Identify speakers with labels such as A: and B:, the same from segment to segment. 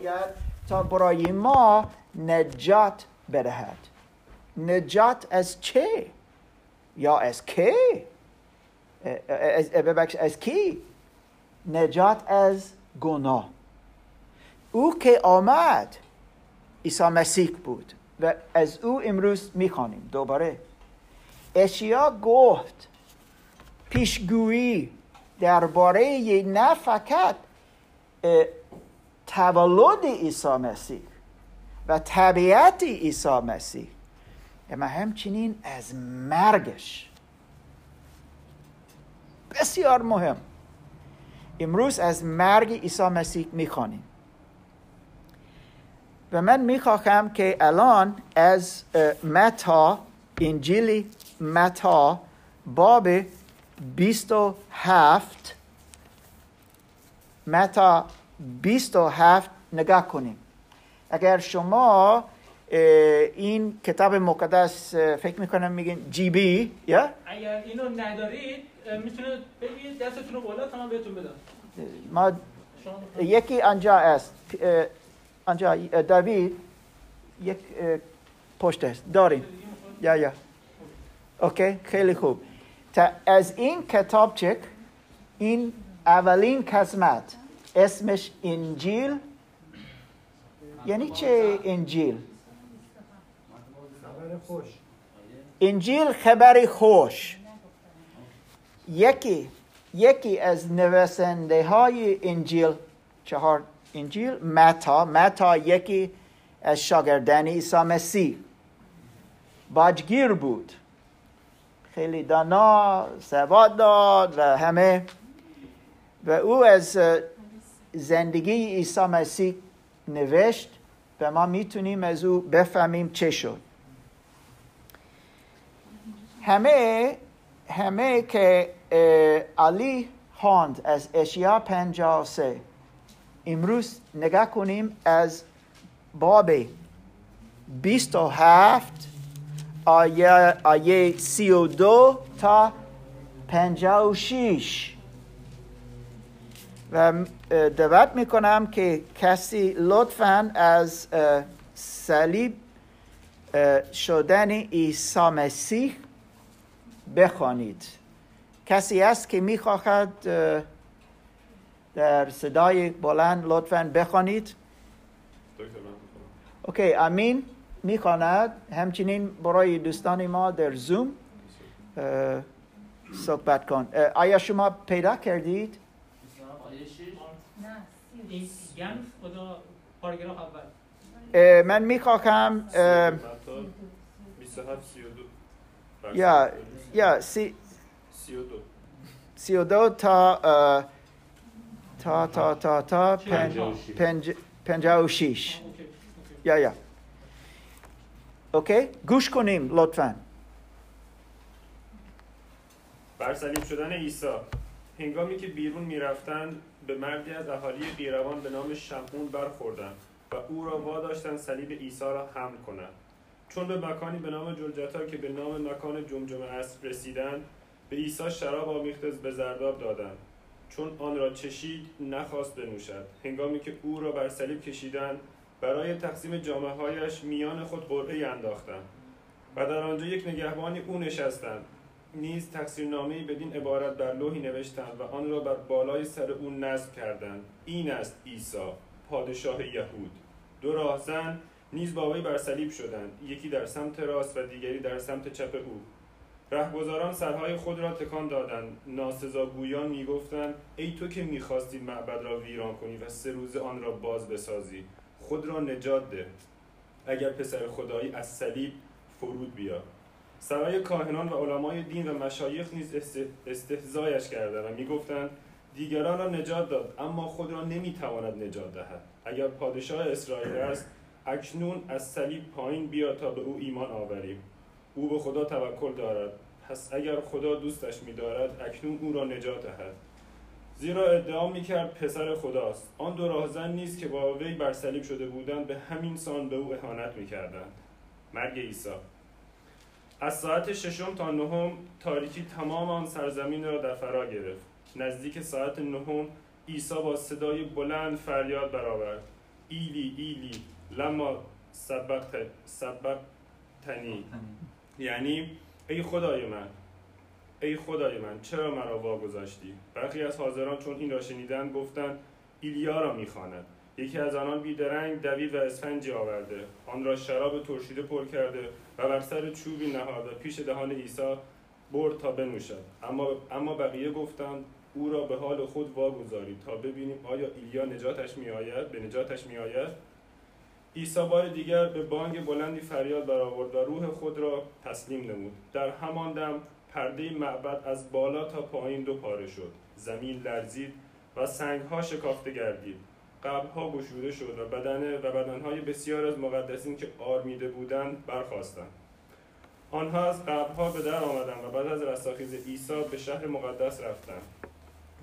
A: آید تا برای ما نجات بدهد. نجات از چه؟ یا از که از, از کی؟ نجات از گناه. او که آمد عیسی مسیح بود و از او امروز می‌خوانیم. دوباره. اشیا گفت پیشگویی درباره نه فقط تولد عیسی مسیح و طبیعت عیسی مسیح. اما همچنین از مرگش. بسیار مهم. امروز از مرگ عیسی مسیح می‌خوانیم. و من می‌خواهم که الان از متا انجیل متا باب 27 متا 27 نگاه کنیم. اگر شما این کتاب مقدس فکر می‌کنم میگین جی بی
B: یا؟ اگر اینو ندارید می‌تونید بگید دستتون رو بالا تا من بهتون بدم.
A: ما یکی آنجا است. آنجا داوید یک پشت است. داریم. یا یا. اوکی خیلی خوب. تا از این کتاب چک این اولین قسمت اسمش انجیل؟ یعنی چه انجیل؟ انجیل خبر خوش. یکی یکی از نویسنده های انجیل چهار انجیل متا متا یکی از شاگردان عیسی مسیح. باجگیر بود. خیلی دانا سواد داد و همه. و او از زندگی عیسی مسیح نوشت و ما می‌تونیم از او بفهمیم چه شد. همه همه که علی هاند از اشیا پنجاه سه. امروز نگاه کنیم از باب بیست و هفت آیه, آیه سی و دو تا پنجاه و دعوت می‌کنم که کسی لطفا از صلیب شدن عیسی مسیح بخوانید. کسی است که می‌خواهد در صدای بلند لطفا بخوانید؟ اوکی امین می‌خواند. همچنین برای دوستان ما در زوم صحبت کن. آیا شما پیدا کردید؟ من می‌خواهم یا یا سی سی و دو. تا تا تا تا تا پنج پنجاه و شیش. یا یا. اوکی گوش کنیم لطفا.
C: بر صلیب شدن عیسی. هنگامی که بیرون می‌رفتند به مردی از اهالی قیروان به نام شمعون برخوردند و او را واداشتند صلیب عیسی را حمل کنند. چون به مکانی به نام جلجتا که به نام مکان جمجمه است رسیدند به عیسی شراب آمیخته به زرداب دادند. چون آن را چشید نخواست بنوشد. هنگامی که او را بر صلیب کشیدند برای تقسیم جامعه هایش میان خود قرعه انداختند و در آنجا یک نگهبانی او نشستند. نیز تقصیرنامه بدین عبارت بر لوحی نوشتند و آن را بر بالای سر او نصب کردند. این است عیسی پادشاه یهود. دو راهزن نیز با وی بر صلیب شدند. یکی در سمت راست و دیگری در سمت چپ او. رهگذاران سرهای خود را تکان دادند. ناسزاگویان می‌گفتند ای تو که می‌خواستی معبد را ویران کنی و سه روز آن را باز بسازی خود را نجات ده. اگر پسر خدایی از صلیب فرود بیا سرای کاهنان و علمای دین و مشایخ نیز استهزایش کردند و می‌گفتند دیگران را نجات داد اما خود را نمی‌تواند نجات دهد. اگر پادشاه اسرائیل است اکنون از صلیب پایین بیا تا به او ایمان آوریم. او به خدا توکل دارد. پس اگر خدا دوستش می‌دارد اکنون او را نجات دهد. زیرا ادعا می‌کرد پسر خداست. آن دو راهزن نیست که با وی بر صلیب شده بودند به همین سان به او اهانت می‌کردند. مرگ عیسی. از ساعت ششم تا نهم تاریکی تمام آن سرزمین را در فرا گرفت. نزدیک ساعت نهم عیسی با صدای بلند فریاد برآورد. ایلی ایلی لما سبقت سبقتنی. یعنی ای خدای من ای خدای من چرا مرا واگذاشتی؟ برخی از حاضران چون این را شنیدند گفتند ایلیا را می‌خواند یکی از آنان بیدرنگ دوید و اسفنجی آورده. آن را شراب ترشیده پر کرده. و بر سر چوبی نهاد و پیش دهان عیسی برد تا بنوشد. اما اما بقیه گفتند او را به حال خود واگذارید تا ببینیم آیا ایلیا نجاتش میآید. به نجاتش میآید. عیسی بار دیگر به بانگ بلندی فریاد برآورد و روح خود را تسلیم نمود. در همان دم پرده معبد از بالا تا پایین دو پاره شد. زمین لرزید و سنگها شکافته گردید. قبرها گشوده شد و بدن و بدنهای بسیار از مقدسین که آرمیده بودند برخواستند آنها از قبرها به در آمدند و بعد از رستاخیز عیسی به شهر مقدس رفتند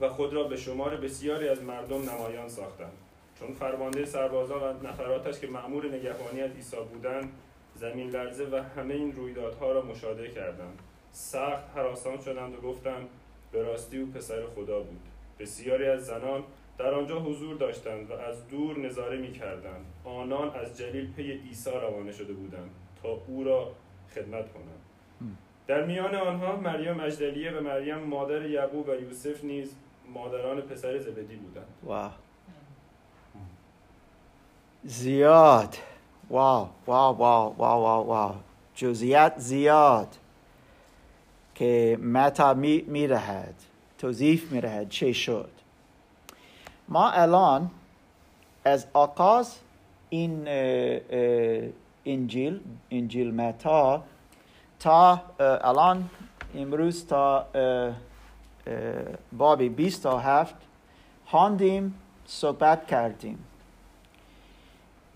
C: و خود را به شمار بسیاری از مردم نمایان ساختند. چون فرمانده سربازان و نفراتش که مأمور نگهبانی از عیسی بودند زمین لرزه و همه این رویدادها را مشاهده کردند. سخت حراسان شدند و گفتند به راستی او پسر خدا بود. بسیاری از زنان در آنجا حضور داشتند و از دور نظاره می کردند. آنان از جلیل پی عیسی روانه شده بودند تا او را خدمت کنند. در میان آنها مریم اجدلیه و مریم مادر یعقوب و یوسف نیز مادران پسر زبدی بودند.
A: واو. زیاد. واو واو واو واو واو واو. جزئیات زیاد که متا می, می رهد توضیف می رهد چه شد. ما الان از آغاز این انجیل انجیل متا تا الان امروز تا باب 20 تا هفت خواندیم صحبت کردیم.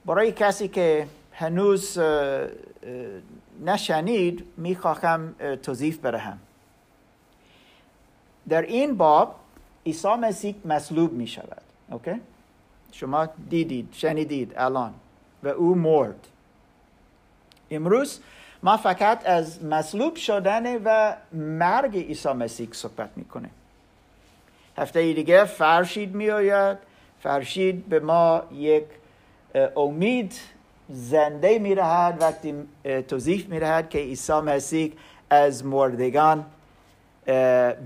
A: برای کسی که هنوز نشنید می‌خواهم اه، توضیح بدهم در این باب عیسی مسیح مصلوب می شود. اوکی شما دیدید شنیدید الان. و او مرد. امروز ما فقط از مصلوب شدن و مرگ عیسی مسیح صحبت می‌کنه هفته دیگه فرشید میآید فرشید به ما یک امید زنده میرهد وقتی توضیح میرهد که عیسی مسیح از مردگان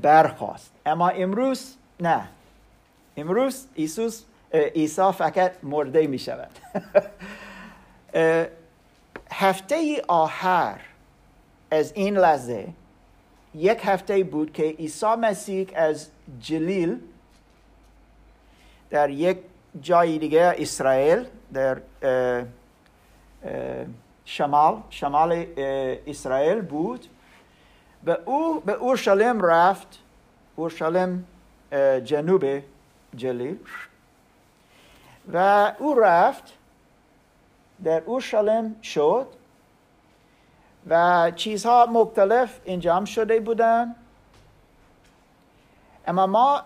A: برخواست اما امروز نه. امروز ایسوس اه، عیسی فقط مرده می شود هفته آخر از این لحظه یک هفته بود که عیسی مسیح از جلیل در یک جای دیگه اسرائیل در شمال شمال اسرائیل بود. و او به اورشلیم رفت. اورشلیم جنوب جلیل و او رفت در اورشلیم شد و چیزها مختلف انجام شده بودند اما ما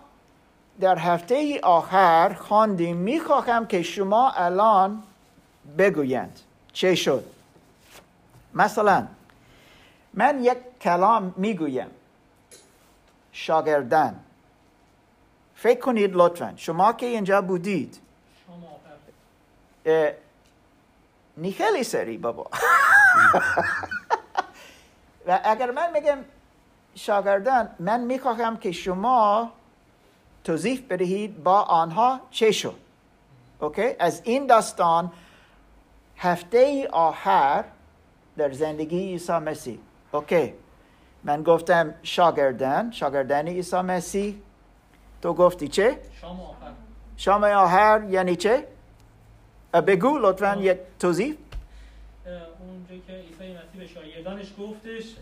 A: در هفته آخر خواندیم می‌خواهم که شما الان بگویند چه شد. مثلا من یک کلام می‌گویم. شاگردان. فکر کنید لطفا. شما که اینجا بودید.
B: شما آخر
A: اه، نی خیلی سری بابا. و اگر من میگم شاگردان من می‌خواهم که شما توضیح بدهید با آنها چه شد. اوکی؟ از این داستان هفته آخر در زندگی عیسی مسیح. اوکی؟ من گفتم شاگردان شاگردان عیسی مسیح. تو گفتی چه؟
B: شما آخر.
A: شام آخر یعنی چه؟ بگو لطفا یک توضیح.
B: اونجا که عیسی مسیح به شاگردانش گفتش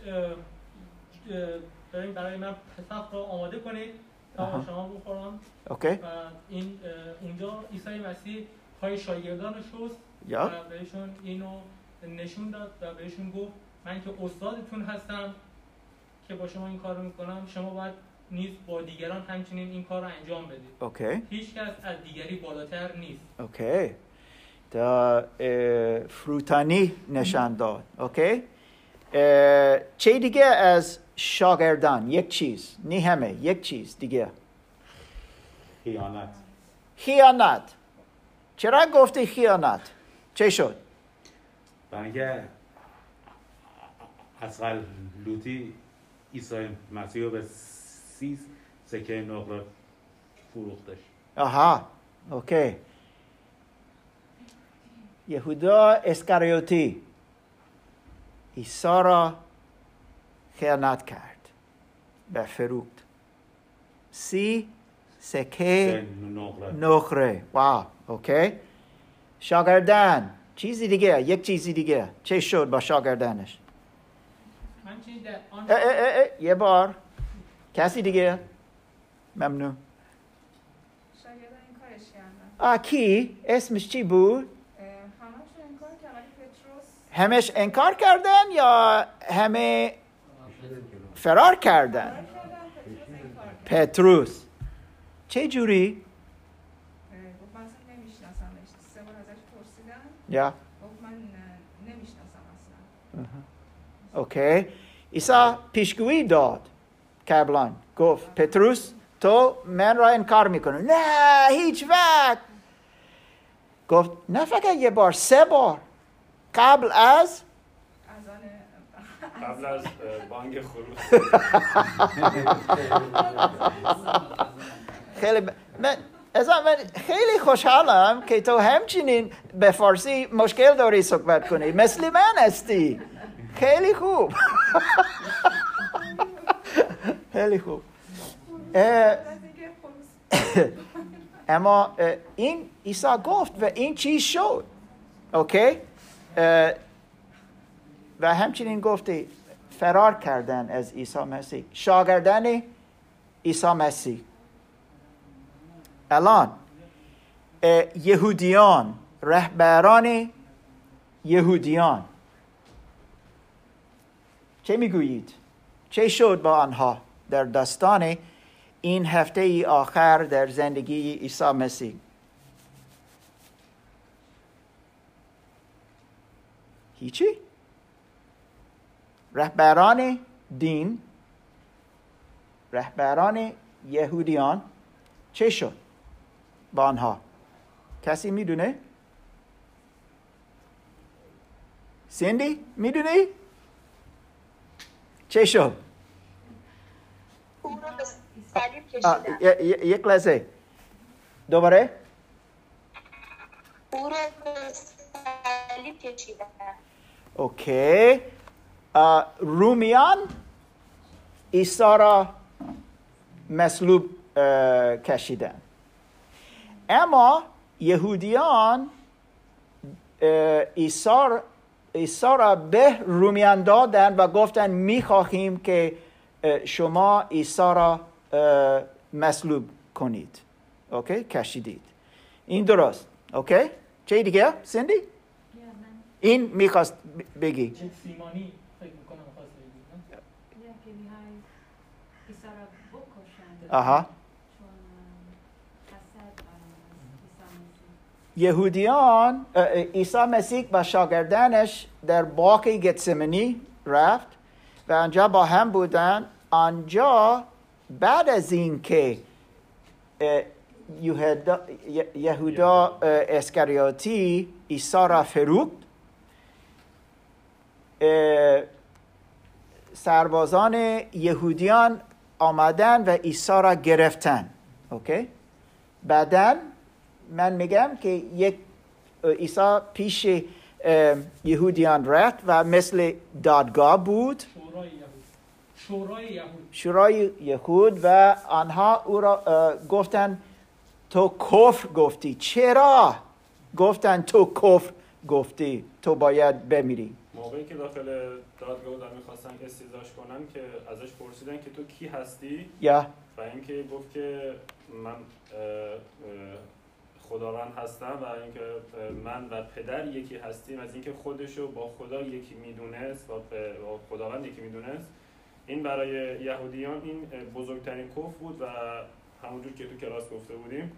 B: بریم برای من پسخ را آماده کنید. تا شما بخورم.
A: okay.
B: و این اونجا عیسی مسیح پای شاگردان رو شست
A: یا.
B: و بهشون اینو نشون داد و بهشون گفت من که استادتون هستم که با شما این کار رو می‌کنم شما باید نیز با دیگران همچنین این کار رو انجام بدید.
A: okay
B: هیچ کس از دیگری بالاتر نیست.
A: okay تا فروتانی نشان داد. okay چه دیگه از شاگردان؟ یک چیز. نه همه. یک چیز دیگه.
D: خیانت.
A: خیانت. چرا گفتی خیانت؟ چه شد؟
D: برای اسقل لوتی عیسی مسیح رو به سی سکه نقره فروختش.
A: آها اوکی. یهودا اسکاریوتی عیسی را خیانت کرد. به فروخت سی سکه نخره. واو اوکی. شاگردن چیزی دیگه یک چیزی دیگه. چه شد با اه. یه بار. کسی دیگه؟ ممنون. آ کی؟ اسمش چی بود؟ همش انکار کردن یا همه فرار کردن؟
E: پتروس
A: چه جوری؟ یا. اوکی. عیسی پیشگویی داد. قبلا گفت پتروس تو من را انکار می‌کنه نه هیچ وقت گفت نه فقط یه بار سه بار قبل از
C: قبل از بانگ خروج
A: خیلی ب... من... از من خیلی خوشحالم که تو همچنین به فارسی مشکل داری صحبت کنی مثل من هستی خیلی خوب خیلی اما این عیسی گفت و این چیز شد. اوکی و همچنین گفتی فرار کردن از عیسی مسیح. شاگردن عیسی مسیح. الان یهودیان رهبران یهودیان. چه می‌گویید؟ چه شد با آنها؟ در داستان این هفته ای آخر در زندگی عیسی مسیح. هیچی؟ رهبران دین رهبران یهودیان چه شد با آنها؟ کسی می‌دونه؟ سیندی می‌دونی؟ چه شد؟
F: او رو به صلیب کشیدن.
A: یک لحظه. دوباره؟
F: او رو به صلیب کشیدن.
A: اوکی. رومیان؟ عیسی را مصلوب اه، کشیدن. اما یهودیان اه، عیسی را- به رومیان دادن و گفتن می‌خواهیم که شما عیسی را اه، مصلوب کنید. اوکی؟ کشیدید. این درست. اوکی؟ چه دیگه؟ سندی؟ این می‌خواست بگی.
B: سیمانی فکر می‌کنم
A: آها. یهودیان عیسی مسیح و شاگردانش در باغ گتسمنی رفت و آنجا با هم بودن. آنجا بعد از این که اه، یهودا ی- یهودا اه، اسکریوتی عیسی را فروخت سربازان یهودیان آمدن و عیسی را گرفتن. اوکی؟ بعدا من میگم که یک اه، عیسی پیش یهودیان رفت و مثل دادگاه بود.
B: شورای یهود. شورای یهود
A: و آنها او را گفتن تو کفر گفتی. چرا؟ گفتن تو کفر گفتی. تو باید بمیری.
C: موقعی که داخل دادگاه بودن می‌خواستن استیزاش کنن که ازش پرسیدن که تو کی هستی؟
A: یا.
C: و اینکه گفت که من خداوند هستم و اینکه من و پدر یکی هستیم. از اینکه خودشو با خدا یکی می‌دونست و با خداوند یکی می‌دونست. این برای یهودیان این بزرگترین کف بود و همونجور که تو کلاس گفته بودیم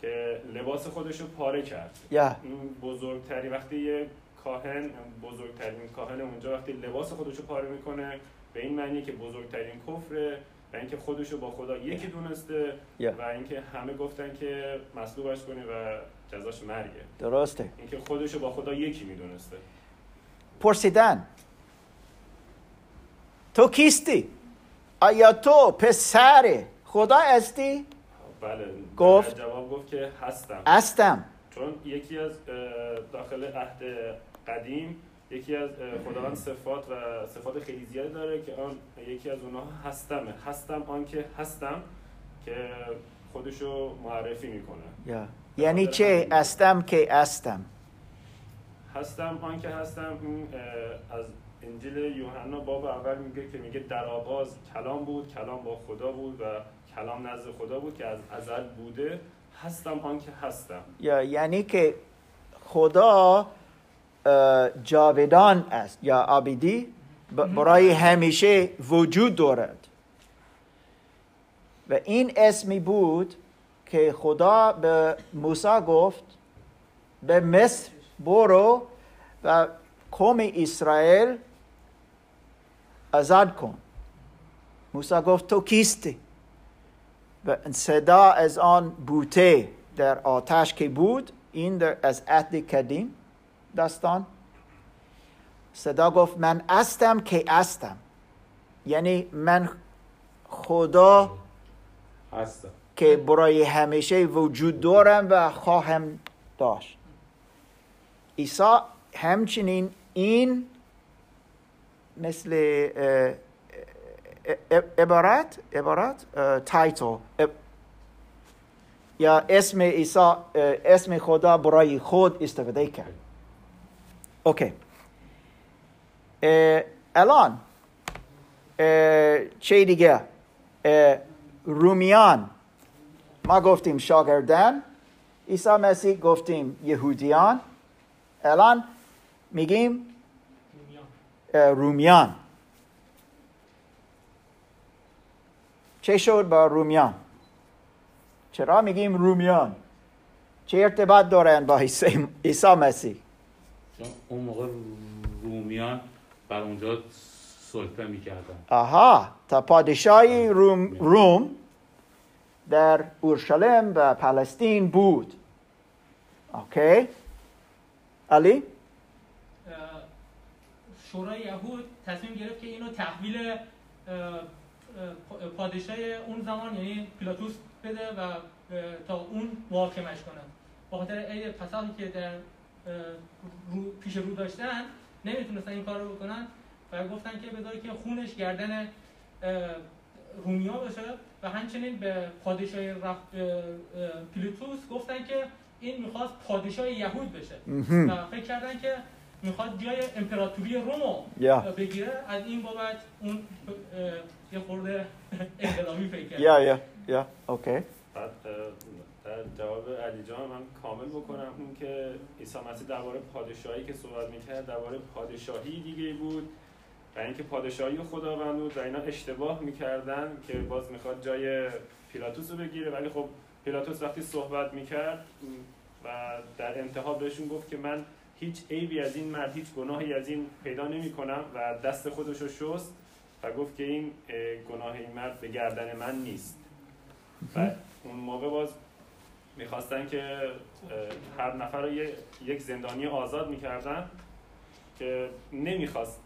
C: که لباس خودشو پاره کرد.
A: یا.
C: این بزرگترین وقتی یه کاهن بزرگترین کاهن اونجا وقتی لباس خودشو پاره می‌کنه به این معنی که بزرگترین کفره و اینکه خودشو با خدا یکی دونسته
A: Yeah.
C: و اینکه همه گفتن که مصلوبش کنی و جزاش مرگه.
A: درسته.
C: اینکه خودشو با خدا یکی می‌دونسته.
A: پرسیدن. تو کیستی؟ آیا تو پسر خدا هستی؟
C: بله
A: گفت.
C: جواب گفت که هستم.
A: هستم.
C: چون یکی از داخل عهد قدیم یکی از خداوند صفات و صفات خیلی زیادی داره که آن یکی از اونها هستمه. هستم آن که هستم که خودشو معرفی می‌کنه.
A: یا. یعنی چه هستم که هستم؟
C: هستم آن که هستم از انجیل یوحنا باب اول میگه که میگه در آغاز کلام بود کلام با خدا بود و کلام نزد خدا بود که از ازل بوده. هستم آن که هستم.
A: یا یعنی که خدا جاودان است. یا آبیدی برای همیشه وجود دارد. و این اسمی بود که خدا به موسی گفت به مصر برو و قوم اسرائیل آزاد کن. موسی گفت تو کیستی؟ و صدا از آن بوته در آتش که بود این در از عهد قدیم داستان. صدا گفت من استم که استم. یعنی من خدا
D: هستم.
A: که برای همیشه وجود دارم و خواهم داشت. عیسی همچنین این مثل عبارت عبارت title یا اسم عیسی اه، اسم خدا برای خود استفاده کرد. okay. الان چه دیگه؟ رومیان. ما گفتیم شاگردان. عیسی مسیح گفتیم یهودیان. الان میگیم
B: رومیان.
A: چه شد با رومیان؟ چرا میگیم رومیان؟ چه ارتباط دارن با عیسی عیسی مسیح؟
D: چون اون موقع رومیان بر اونجا سلطه می‌کردن.
A: آها تا پادشاهی روم, روم در اورشلیم و پلستین بود. اوکی. علی؟
B: شورای یهود تصمیم گرفت که اینو تحویل اه، اه، پا- پادشاه اون زمان یعنی پیلاتوس بده و تا اون محاکمش کنه به خاطر عید پسحی که در رو پیش رو داشتن نمی‌تونستن این کار رو بکنن و گفتن که بذاری که خونش گردن رومیا بشه و همچنین به پادشاه پیلاتوس گفتن که این می‌خواست پادشاه یهود بشه. و فکر کردن که می‌خواد جای امپراتوری رومو
A: یا.
B: بگیره از این بابت اون یه خورده انقلابی فکر
A: یا یا یا. اوکی.
C: بعد جواب علی جان من کامل بکنم اون که عیسی مسیح درباره پادشاهی که صحبت می‌کرد درباره پادشاهی دیگه بود و اینکه پادشاهی خداوند بود و اینا اشتباه می‌کردن که باز می‌خواد جای پیلاتوس رو بگیره. ولی خب پیلاتوس وقتی صحبت می‌کرد و در انتها بهشون گفت که من هیچ عیبی از این مرد هیچ گناهی از این پیدا نمی کنم و دست خودش رو شست و گفت که این اه، گناه این مرد به گردن من نیست. و اون موقع باز می‌خواستن که هر نفر رو یک زندانی آزاد می‌کردن که نمی‌خواست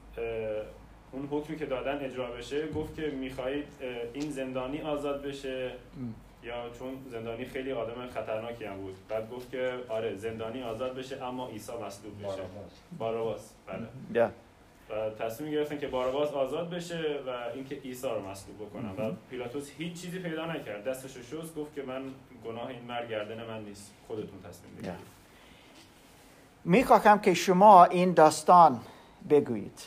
C: اون حکمی که دادن اجرا بشه گفت که می‌خواهید این زندانی آزاد بشه. یا چون زندانی خیلی آدم خطرناکی هم بود. بعد گفت که آره زندانی آزاد بشه اما عیسی مصلوب بشه. باراباس بله.
A: یا
C: و تصمیم گرفتن که باراباس آزاد بشه و اینکه عیسی رو مصلوب بکنن. و پیلاتوس هیچ چیزی پیدا نکرد. دستش رو شست گفت که من گناه این مرد گردن من نیست. خودتون تصمیم بگیرید.
A: می‌خواهم که شما این داستان بگویید.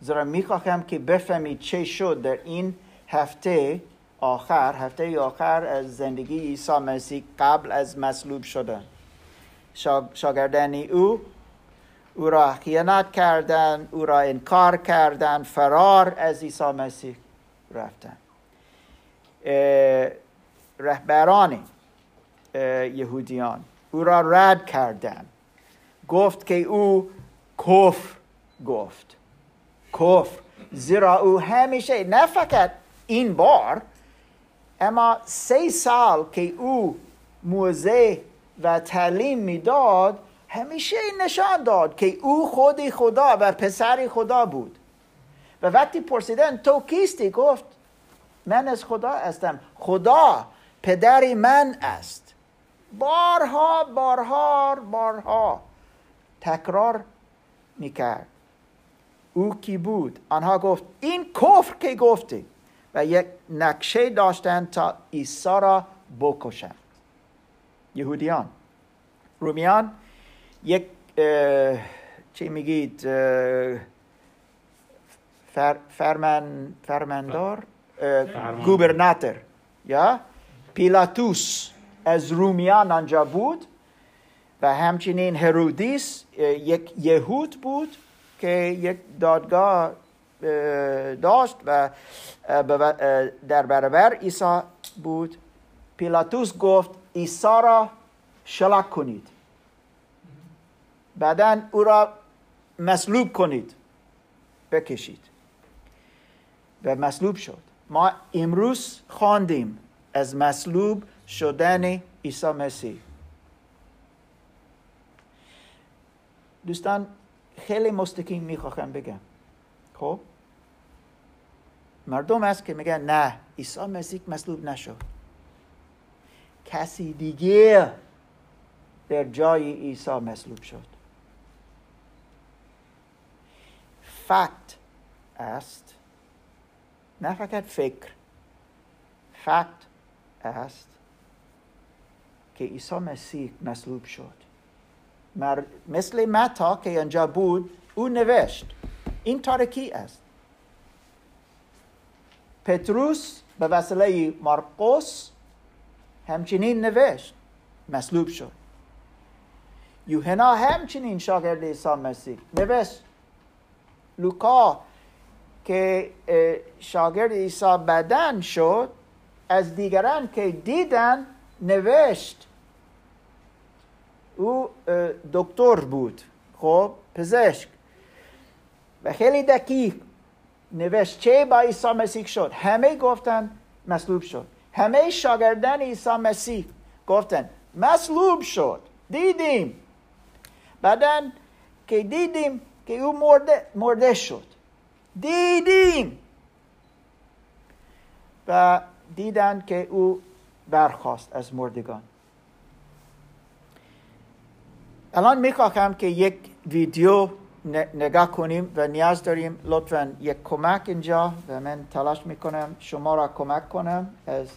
A: زیرا می‌خواهم که بفهمید چه شد در این هفته آخر هفته آخر از زندگی عیسی مسیح قبل از مصلوب شدن. شا- شاگردانی او او را خیانت کردن او را انکار کردن فرار از عیسی مسیح رفتن. رهبران یهودیان او را رد کردند. گفت که او کفر گفت. کفر زیرا او همیشه نه فقط این بار اما سه سال که او موزه و تعلیم می‌داد همیشه نشان داد که او خود خدا و پسر خدا بود. و وقتی پرسیدن تو کیستی؟ گفت من از خدا هستم. خدا پدر من است. بارها بارها بارها تکرار می‌کرد. او کی بود؟ آنها گفت این کفر که گفتی و یک نقشه داشتند تا عیسی را بکشند یهودیان رومیان یک چی میگید فر، فرمن،
D: فرمان.
A: گوبرناتور یا پیلاتوس از رومیان آنجا بود و همچنین هرودیس یک یهود بود که یک دادگاه اه، داشت و در برابر عیسی بود. پیلاتوس گفت عیسی را شلاک کنید. بعدا او را مصلوب کنید. بکشید. و مصلوب شد. ما امروز خواندیم از مصلوب شدن عیسی مسیح. دوستان خیلی مستقیم می‌خواهم بگم. خب؟ مردم هست که میگن نه عیسی مسیح مصلوب نشد کسی دیگه در جای عیسی مصلوب شد. فکت است. نه فقط فکر. فکت است که عیسی مسیح مصلوب شد. مثل متا که آنجا بود او نوشت. این تاریکی است؟ پتروس به وسیله مارقوس همچنین نوشت. مصلوب شد. یوحنا همچنین شاگرد عیسی مسیح نوشت. لوکا که شاگرد عیسی بدن شد از دیگران که دیدن نوشت. او دکتر بود. خب پزشک. و خیلی دقیق نوشت چه با عیسی مسیح شد. همه گفتن مصلوب شد. همه شاگردان عیسی مسیح گفتن مصلوب شد. دیدیم. بعدا که دیدیم که او مرده, مرده شد. دیدیم. و دیدن که او برخواست از مردگان. الان می‌خواهم که یک ویدیو نگاه کنیم و نیاز داریم. لطفا یک کمک اینجا و من تلاش می‌کنم شما را کمک کنم. از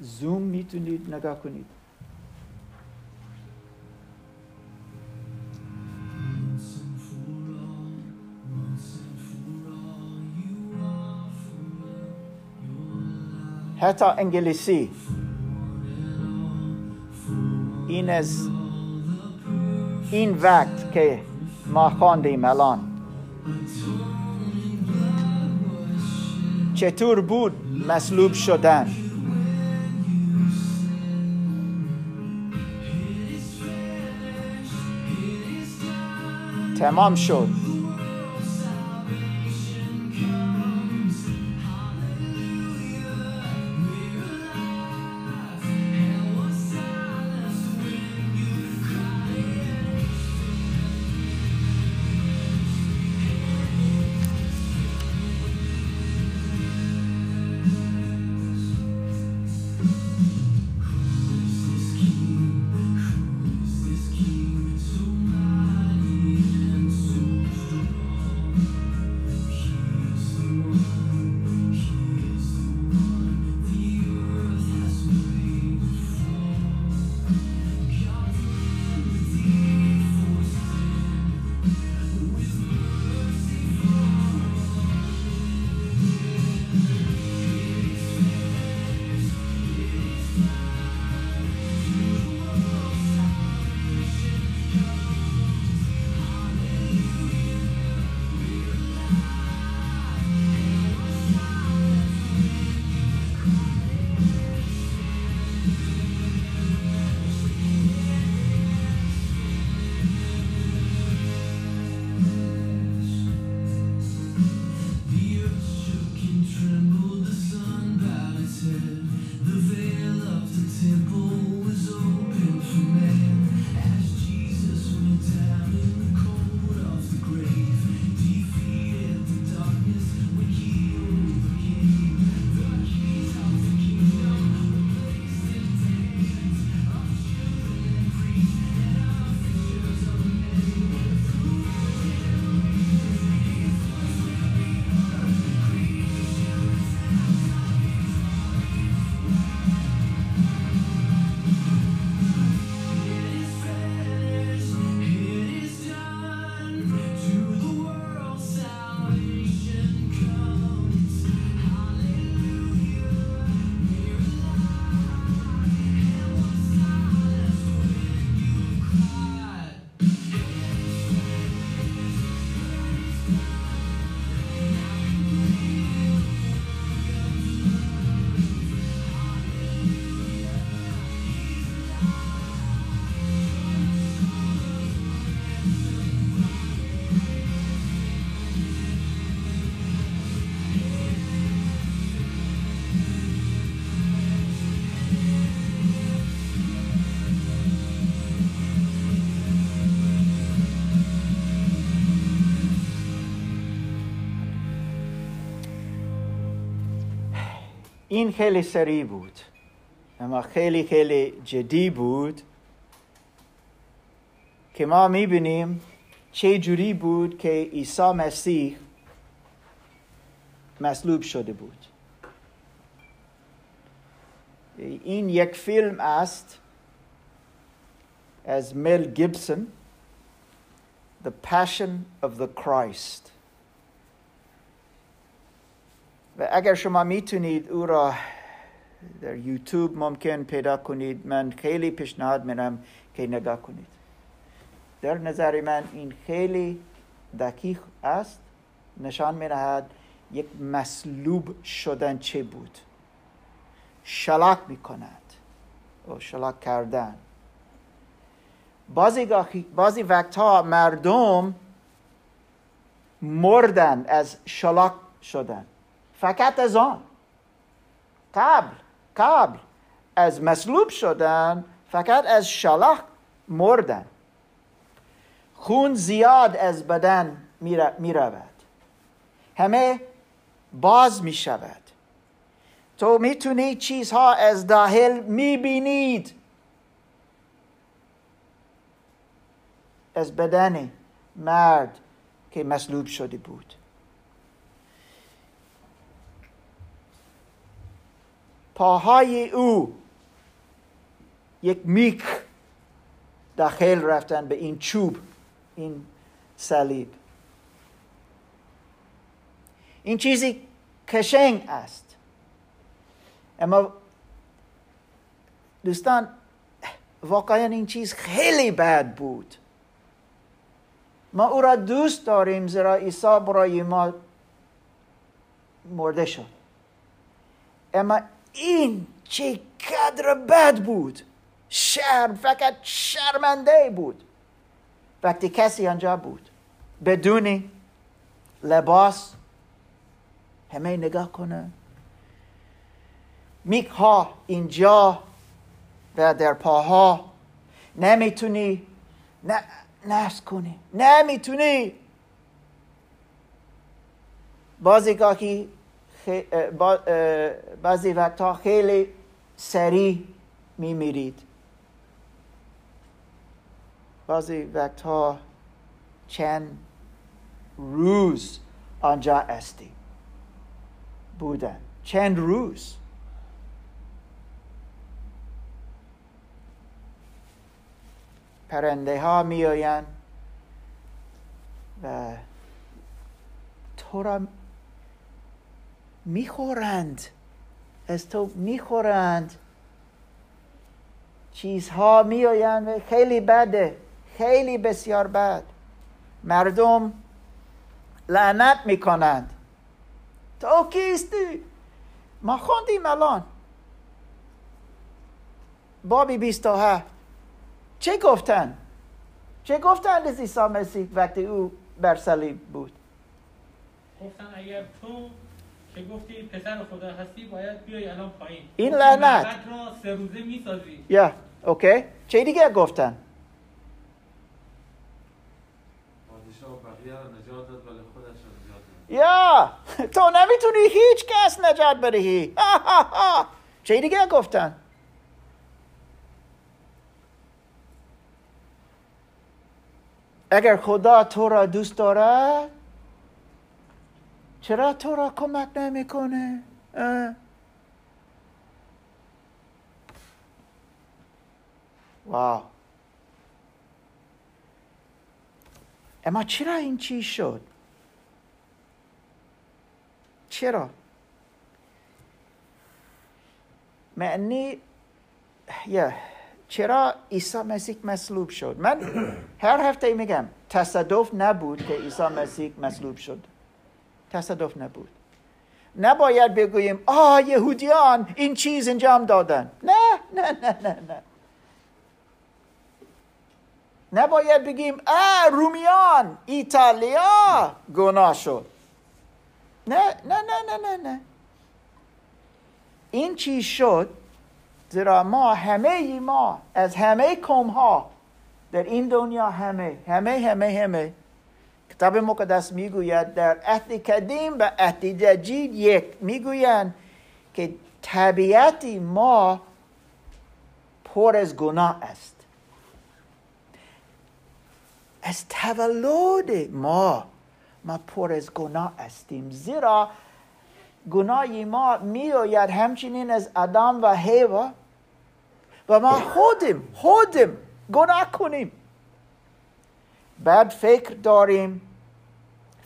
A: زوم می‌تونید نگاه کنید. حتی انگلیسی. این از این وقت که ما خواندیم الان. چطور بود مصلوب شدن؟ تمام شد. این خیلی سریع بود. اما خیلی خیلی جدی بود که ما می‌بینیم چه جوری بود که عیسی مسیح مصلوب شده بود. این یک فیلم است از مل گیبسون The Passion of the Christ. و اگر شما می‌تونید او را در یوتیوب ممکن پیدا کنید من خیلی پیشنهاد میرم که نگاه کنید. در نظر من این خیلی دقیق است نشان می‌دهد یک مسلوب شدن چه بود. شلاک می‌کند و شلاک کردن. بعضی, بعضی وقتها مردم مردن از شلاک شدن. فقط از آن. قبل قبل از مصلوب شدن فقط از شلاق مردن. خون زیاد از بدن می رود همه باز می شود تو می‌تونی چیزها از داخل می بینید از بدن مرد که مصلوب شده بود. پاهای او. یک میک داخل رفتن به این چوب این صلیب. این چیزی کشنگ است. اما دوستان واقعا این چیز خیلی بد بود. ما او را دوست داریم زیرا عیسی برای ما مرده شد. اما این چه قدر بد بود. شرم فقط شرمنده بود. وقتی کسی آنجا بود بدون لباس همه نگاه کنه. میک ها اینجا و در پاها نمی‌تونی نه کنی. نمی‌تونی. بازی گاهی بعضی وقتها خیلی سریع میمیرید. بعضی وقتها چند روز آنجا استی. بودن. چند روز. پرنده ها می و تو را می‌خورند. از تو می‌خورند. چیزها میآیند خیلی بده خیلی بسیار بد. مردم لعنت می‌کنند. تو کیستی؟ ما خوندیم الان. بابی بیست هفت. چه گفتن؟ چه گفتن از عیسی مسیح وقتی او بر بود؟
B: گفتن اگر تو که گفتی پسر خدا هستی باید بیای الان پایین.
A: این لعنت.
B: را سه روزه می‌سازی.
A: یا اوکی. چه دیگه گفتن؟ یا تو نمی‌تونی هیچ کس نجات بدهی. چه دیگه گفتن؟ اگر خدا تو را دوست دارد چرا تو را کمک نمی‌کنه؟ واو. اما چرا این چی شد؟ چرا؟ معنی یا چرا عیسی مسیح مصلوب شد؟ من هر هفته میگم تصادف نبود که عیسی مسیح مصلوب شد. تصادف نبود. نباید بگوییم آه یهودیان این چیز انجام دادن. نه نه نه نه نه. نباید بگیم آه رومیان ایتالیا گناه شد. نه نه نه نه نه نه. این چیز شد؟ زیرا ما همه ما از همه کم ها در این دنیا همه همه همه همه کتاب مقدس می‌گوید در عهد قدیم و عهد جدید یک می‌گویند که طبیعتی ما پر از گناه است. از تولد ما ما پر از گناه هستیم. زیرا گناه ما میآید همچنین از آدم و هیوا و ما خودم خودم گناه کنیم. بعد فکر داریم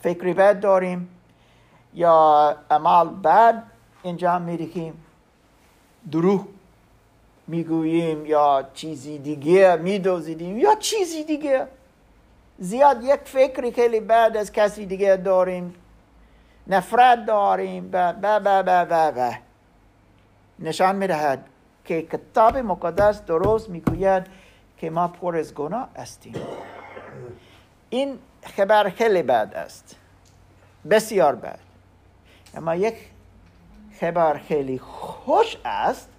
A: فکری بد داریم یا عمل بد انجام می‌دهیم دروغ می‌گوییم یا چیزی دیگه میدوزیدیم یا چیزی دیگه. زیاد یک فکری خیلی بد از کسی دیگه داریم نفرت داریم و و و و و و نشان می‌دهد که کتاب مقدس درست می‌گوید که ما پر از گناه هستیم. این خبر خیلی بد است. بسیار بد. اما یک خبر خیلی خوش است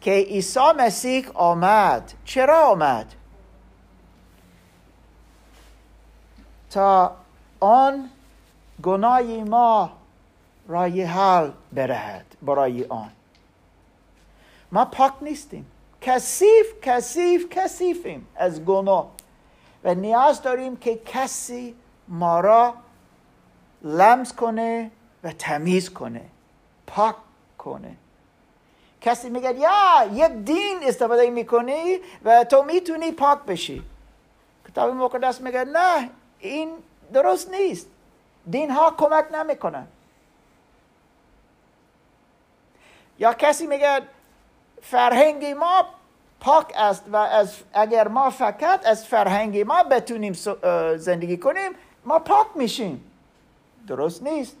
A: که عیسی مسیح آمد. چرا آمد؟ تا آن گناه ما رای حل برهد. برای آن. ما پاک نیستیم. کثیف کثیف کثیفیم از گناه. و نیاز داریم که کسی ما را لمس کنه و تمیز کنه پاک کنه. کسی میگه یا یک دین استفاده می‌کنی و تو می‌تونی پاک بشی. کتاب مقدس میگه نه این درست نیست. دین ها کمک نمی‌کنن. یا کسی میگه فرهنگی ما پاک است و از اگر ما فقط از فرهنگی ما بتونیم زندگی کنیم ما پاک میشیم. درست نیست.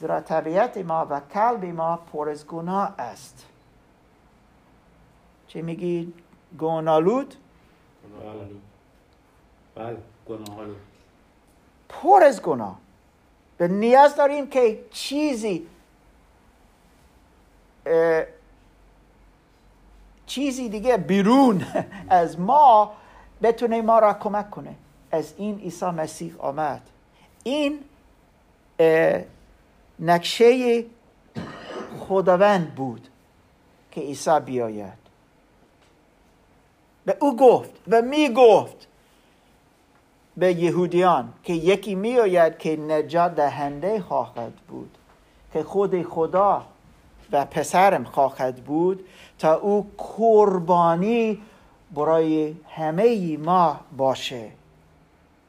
A: زیرا طبیعت ما و قلب ما پر از گناه است. چه میگی؟ گناهالود
D: بله گناه
A: پر از گناه به نیاز داریم که چیزی چیزی دیگه بیرون از ما بتونه ما را کمک کنه. از این عیسی مسیح آمد. این نقشه خداوند بود که عیسی بیاید. به او گفت و می گفت به یهودیان که یکی می آید که نجات دهنده خواهد بود. که خود خدا و پسرم خواهد بود تا او قربانی برای همه ما باشه.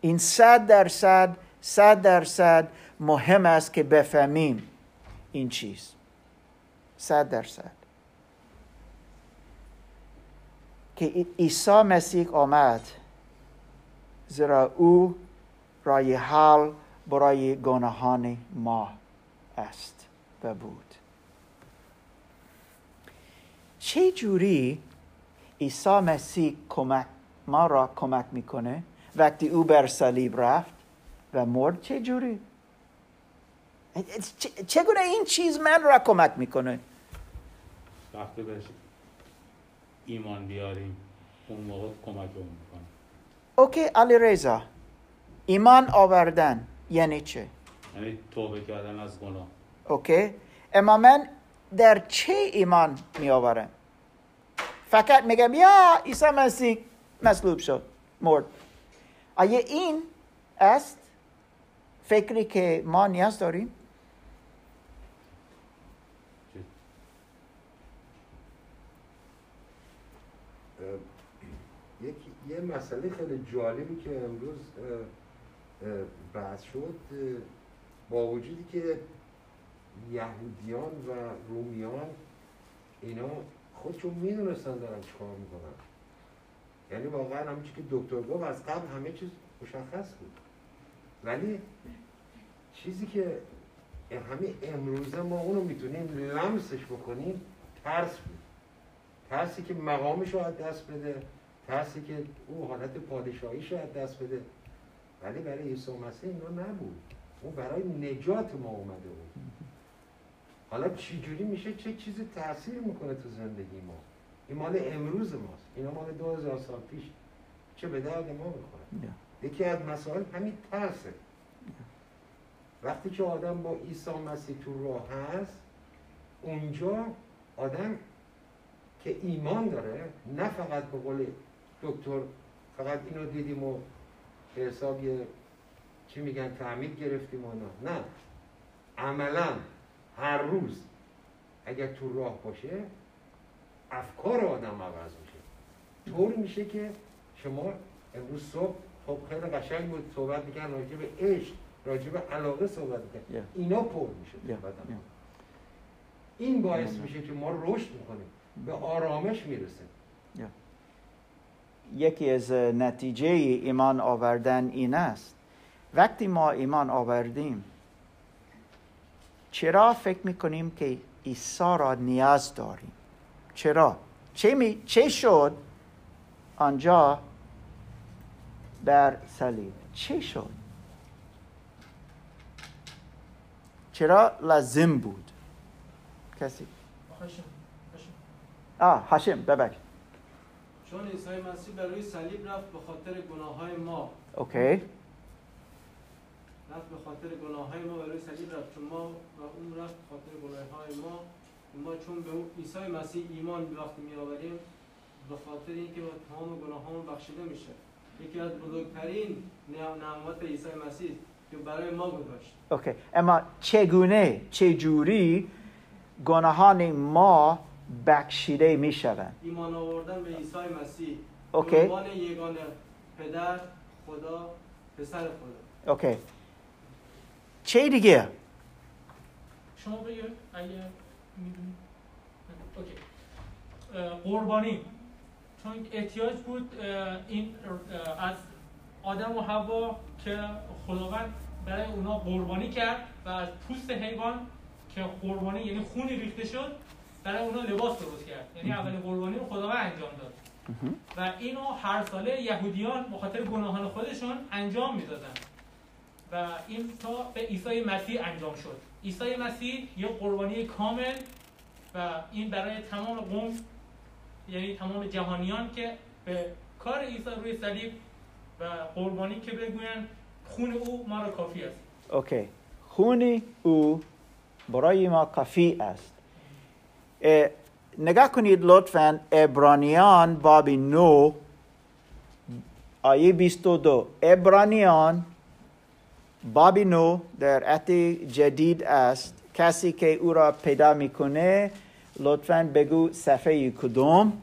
A: این صد درصد صد درصد مهم است که بفهمیم این چیز. صد درصد. که عیسی مسیح آمد زیرا او رای حل برای گناهان ما است و بود. چه جوری عیسی مسیح کمک ما را کمک می‌کنه وقتی او بر صلیب رفت و مرد چه جوری؟ چگونه این چیز من را کمک می‌کنه؟
D: وقتی بهش ایمان بیاریم اون موقع کمک می‌کنه.
A: اوکی علی رضا ایمان آوردن یعنی چه؟
D: یعنی توبه کردن از گناه.
A: اوکی اما من در چه ایمان می آورم فقط میگم یا عیسی مسیح مصلوب شد مرد. آیا این است فکری که ما نیاز داریم؟
G: یه مسئله خیلی جالبی که امروز بحث شد با وجودی که یهودیان و رومیان اینا خودشون می‌دونستن دارن چیکار می‌کنن. یعنی واقعا همین که دکتر گفت از قبل همه چیز مشخص بود. ولی چیزی که همه امروزه ما اونو می‌تونیم لمسش بکنیم ترس بود. ترسی که مقامش رو دست بده ترسی که او حالت پادشاهیش رو دست بده. ولی برای عیسی مسیح اینا نبود. اون برای نجات ما اومده بود. حالا چجوری میشه؟ چه چیزی تاثیر می‌کنه تو زندگی ما؟ این مال امروز ماست. اینا مال دو هزار سال پیش. چه به درد ما می‌خوره. یکی از مسائل همین ترسه. وقتی که آدم با عیسی مسیح تو راه هست اونجا آدم که ایمان داره نه فقط به قول دکتر فقط اینو دیدیم و به حساب یه چی میگن تعمید گرفتیم و نه نه. عملا هر روز اگر تو راه باشه افکار آدم عوض میشه. طور میشه که شما امروز صبح خب خیلی قشنگ بود صحبت می‌کنن راجع به عشق راجع به علاقه صحبت می‌کنن
A: Yeah.
G: اینا پر میشه
A: Yeah.
G: این باعث. میشه که ما رشد می‌کنیم. به آرامش می‌رسه.
A: یکی از نتیجه ایمان آوردن این است. وقتی ما ایمان آوردیم چرا فکر می‌کنیم که عیسی را نیاز داریم؟ چرا؟ چه, می... چه شد؟ آنجا بر صلیب. چه شد؟ چرا لازم بود؟ کسی؟ آه هاشم ببخش.
H: چون عیسی مسیح بر روی صلیب رفت به خاطر گناه های ما.
A: اوکی.
H: رفت به خاطر گناه های ما بر روی صلیب رفت. چون ما و اون رفت به خاطر گناه های ما. ما چون به عیسی مسیح ایمان وقتی می آوریم به خاطر اینکه با تمام گناه هامون بخشیده میشه. یکی از بزرگترین نعم- نعمات عیسی مسیح که برای ما گذاشت.
A: OK اما چگونه چجوری گناهان ما بخشیده می شوند
H: ایمان آوردن به عیسی مسیح. OK. عنوان یگانه پدر خدا پسر خدا.
A: OK چه دیگه؟
B: شما اگه قربانی. چون احتیاج بود این از آدم و حوا که خداوند برای اونا قربانی کرد و از پوست حیوان که قربانی یعنی خونی ریخته شد برای اونا لباس درست کرد. یعنی اولین قربانی رو خداوند انجام داد. و اینو هر ساله یهودیان به خاطر گناهان خودشون انجام می‌دادن. و این تا به عیسی مسیح انجام شد. عیسی مسیح یه قربانی کامل و این برای تمام قوم یعنی تمام جهانیان که به کار عیسی روی صلیب و قربانی که بگوین خون او ما را کافی است.
A: اوکی خون او برای ما کافی است. اه، نگاه کنید لطفا ابرانیان باب نو آیه 22 ابرانیان باب نو در عهد جدید است کسی که او را پیدا می‌کنه لطفا بگو صفحه کدوم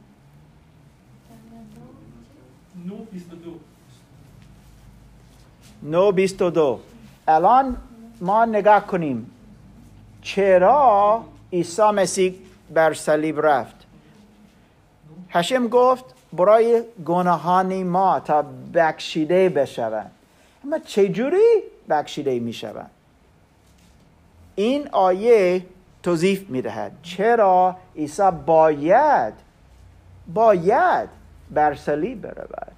B: 922
A: نو 22 الان ما نگاه کنیم چرا عیسی مسیح بر صلیب رفت هشم گفت برای گناهان ما تا بخشیده بشوند اما چجوری بخشیده می شوند این آیه توضیح می دهد چرا عیسی باید باید بر صلیب برود؟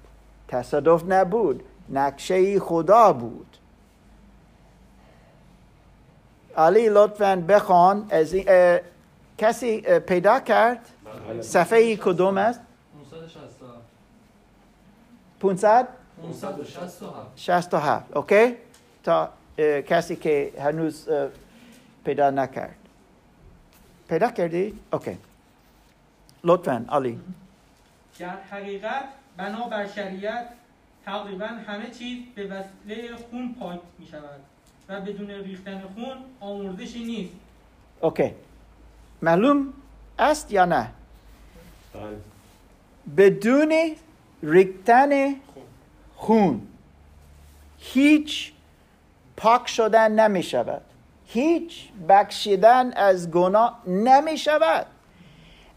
A: تصادف نبود نقشه خدا بود. علی لطفا بخوان از این- اه، کسی اه، پیدا کرد؟ صفحه کدوم است؟ 500 67 اوکی؟ تا کسی که هنوز پیدا نکرد. پیدا کردی؟ اوکی. لطفا علی.
B: در حقیقت بنا بر شریعت تقریبا همه چیز به وسیله خون پاک می شود و بدون ریختن خون آمرزشی نیست.
A: اوکی. معلوم است یا نه؟
D: بله.
A: بدون ریختن خون. هیچ پاک شدن نمی شود هیچ بخشیدن از گناه نمی شود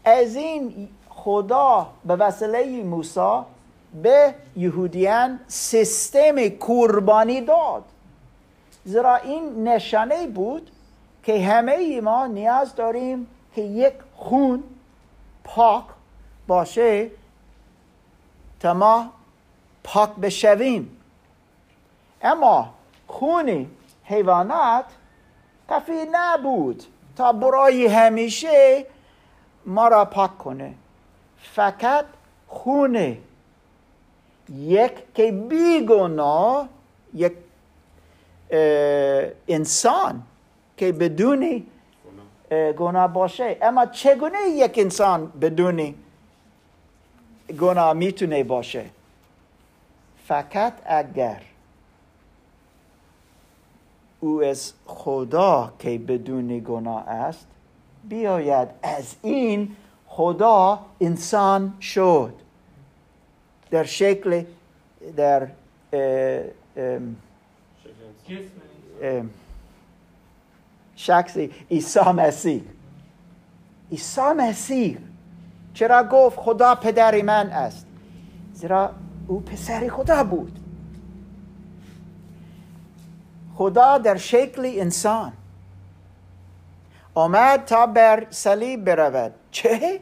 A: از این خدا به وسیله موسی به یهودیان سیستم قربانی داد. زیرا این نشانه بود که همه ما نیاز داریم که یک خون پاک باشه تا ما پاک بشویم. اما خون حیوانات کافی نبود. تا برای همیشه ما را پاک کنه. فقط خون یک که بیگناه یک انسان که بدون اه، گناه باشه. اما چگونه یک انسان بدون گناه می‌تونه باشه؟ فقط اگر او از خدا که بدون گناه است بیاید از این خدا انسان شد. در شکل در اه، ام،
C: شکل
B: جسم
A: ام، شخص عیسی مسیح. عیسی مسیح. چرا گفت خدا پدر من است؟ زیرا او پسر خدا بود. خدا در شکل انسان. آمد تا بر صلیب برود. چه؟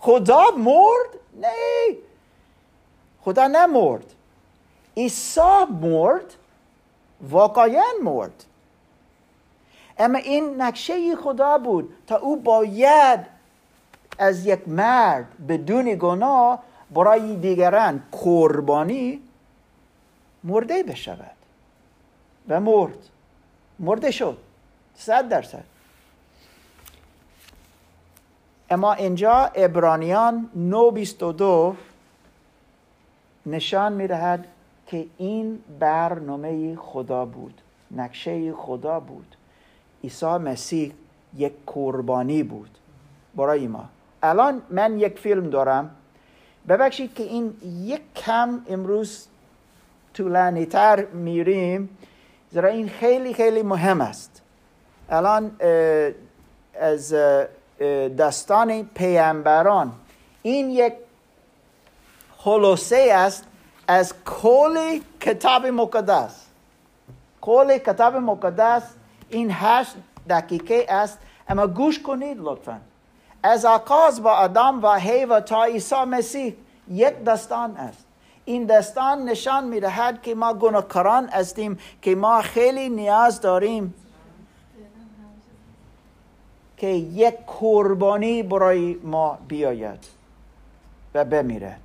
A: خدا مرد؟ نه. خدا نمرد. عیسی مرد واقعا مرد. اما این نقشه خدا بود تا او باید از یک مرد بدون گناه برای دیگران قربانی مرده بشود. و مرد. مرده شد. صد درصد. اما اینجا ابرانیان 922 نشان می‌دهد که این برنامه خدا بود. نقشه خدا بود. عیسی مسیح یک قربانی بود. برای ما. الان من یک فیلم دارم. ببخشید که این یک کم امروز طولانی تر میریم. زیرا این خیلی خیلی مهم است. الان از داستان پیامبران این یک خلاصه است از کل کتاب مقدس. کل کتاب مقدس این هشت دقیقه است. اما گوش کنید لطفا. از آغاز با آدم و حیوا تا عیسی مسیح یک داستان است. این داستان نشان می‌دهد که ما گناهکاران هستیم که ما خیلی نیاز داریم که یک قربانی برای ما بیاید و بمیرد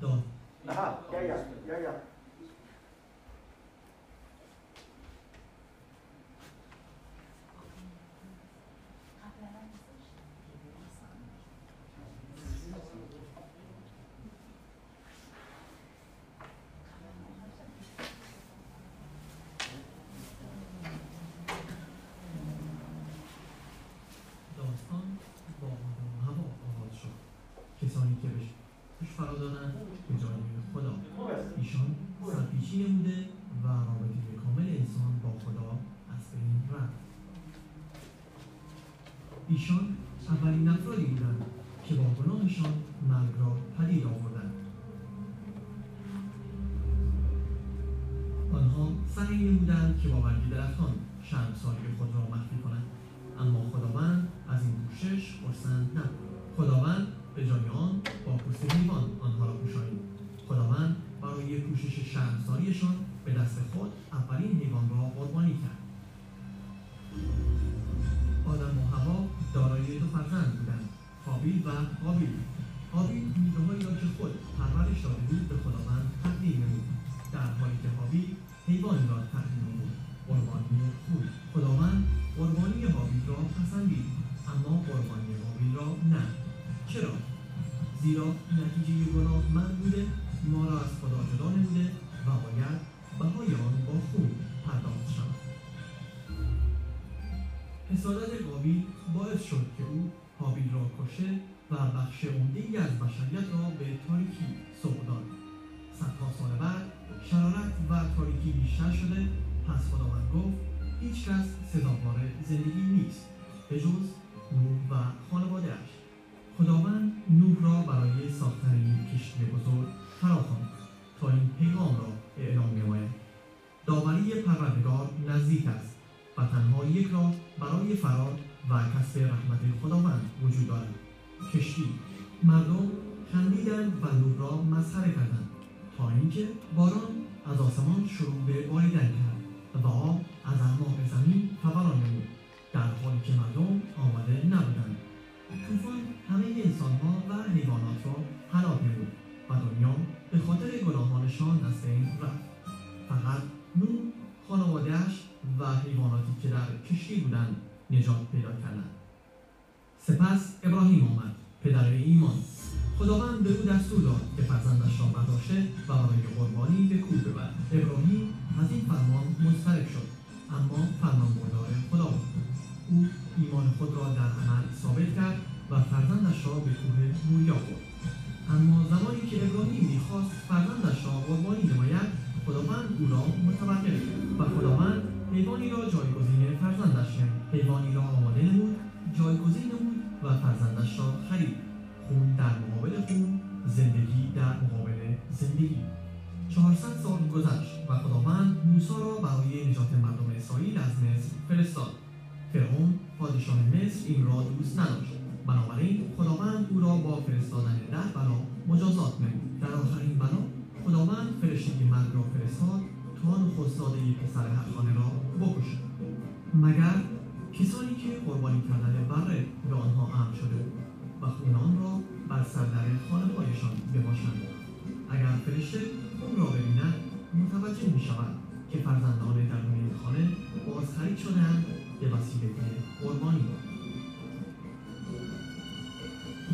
I: داد
A: Aha, ja, ja, ja, ja.
I: داستان با آدم و هوا آغاز شد کسانی که بهش گوش فرا دادند به نزدیک است و تنها یک راه برای فرار و کسب رحمت خداوند وجود دارد کشتی. مردم خندیدند و نور را مسخره کردند تا اینکه باران از آسمان شروع به باریدن کرد و آب از اعماق زمین فوران نمود. در حالی که مردم آماده نبودند. طوفان همه انسانها و حیوانات را هلاک نمود و دنیا به خاطر گناهانشان از بین رفت. فقط نوح خانوادهاش و حیواناتی که در کشتی بودند نجات پیدا کردند. سپس ابراهیم آمد پدر ایمان. خداوند به او دستور داد که فرزندش را برداشته و برای قربانی به کوه ببرد. ابراهیم از این فرمان مضطرب شد اما فرمانبردار خدا بود. او ایمان خود را در عمل ثابت کرد و فرزندش را به کوه موریا برد اما زمانی که ابراهیم می‌خواست فرزندش را قربانی نماید خداوند او را متوقف کرد و خداوند حیوانی را جایگزین فرزندش کرد. حیوانی را آماده نمود جایگزین نمود و فرزندش را خرید. خون در مقابل خون زندگی در مقابل زندگی. 400 سال گذشت و خداوند موسی را برای نجات مردم اسرائیل از مصر فرستاد. فرعون پادشاه مصر این را دوست نداشت. بنابراین خداوند او را با فرستادن ده بلا مجازات نمود. در آخرین بلا خداوند فرشته مرگ را فرستاد تا نخستاده پسر هرخانه را بکشد مگر کسانی که قربانی کردن بره به آنها امر شده و خون آن را بر سردر خانه هایشان بباشند؟ اگر فرشته خون را ببیند متوجه می شود که فرزندان درون این خانه بازخرید شدهاند به وسیله قربانی.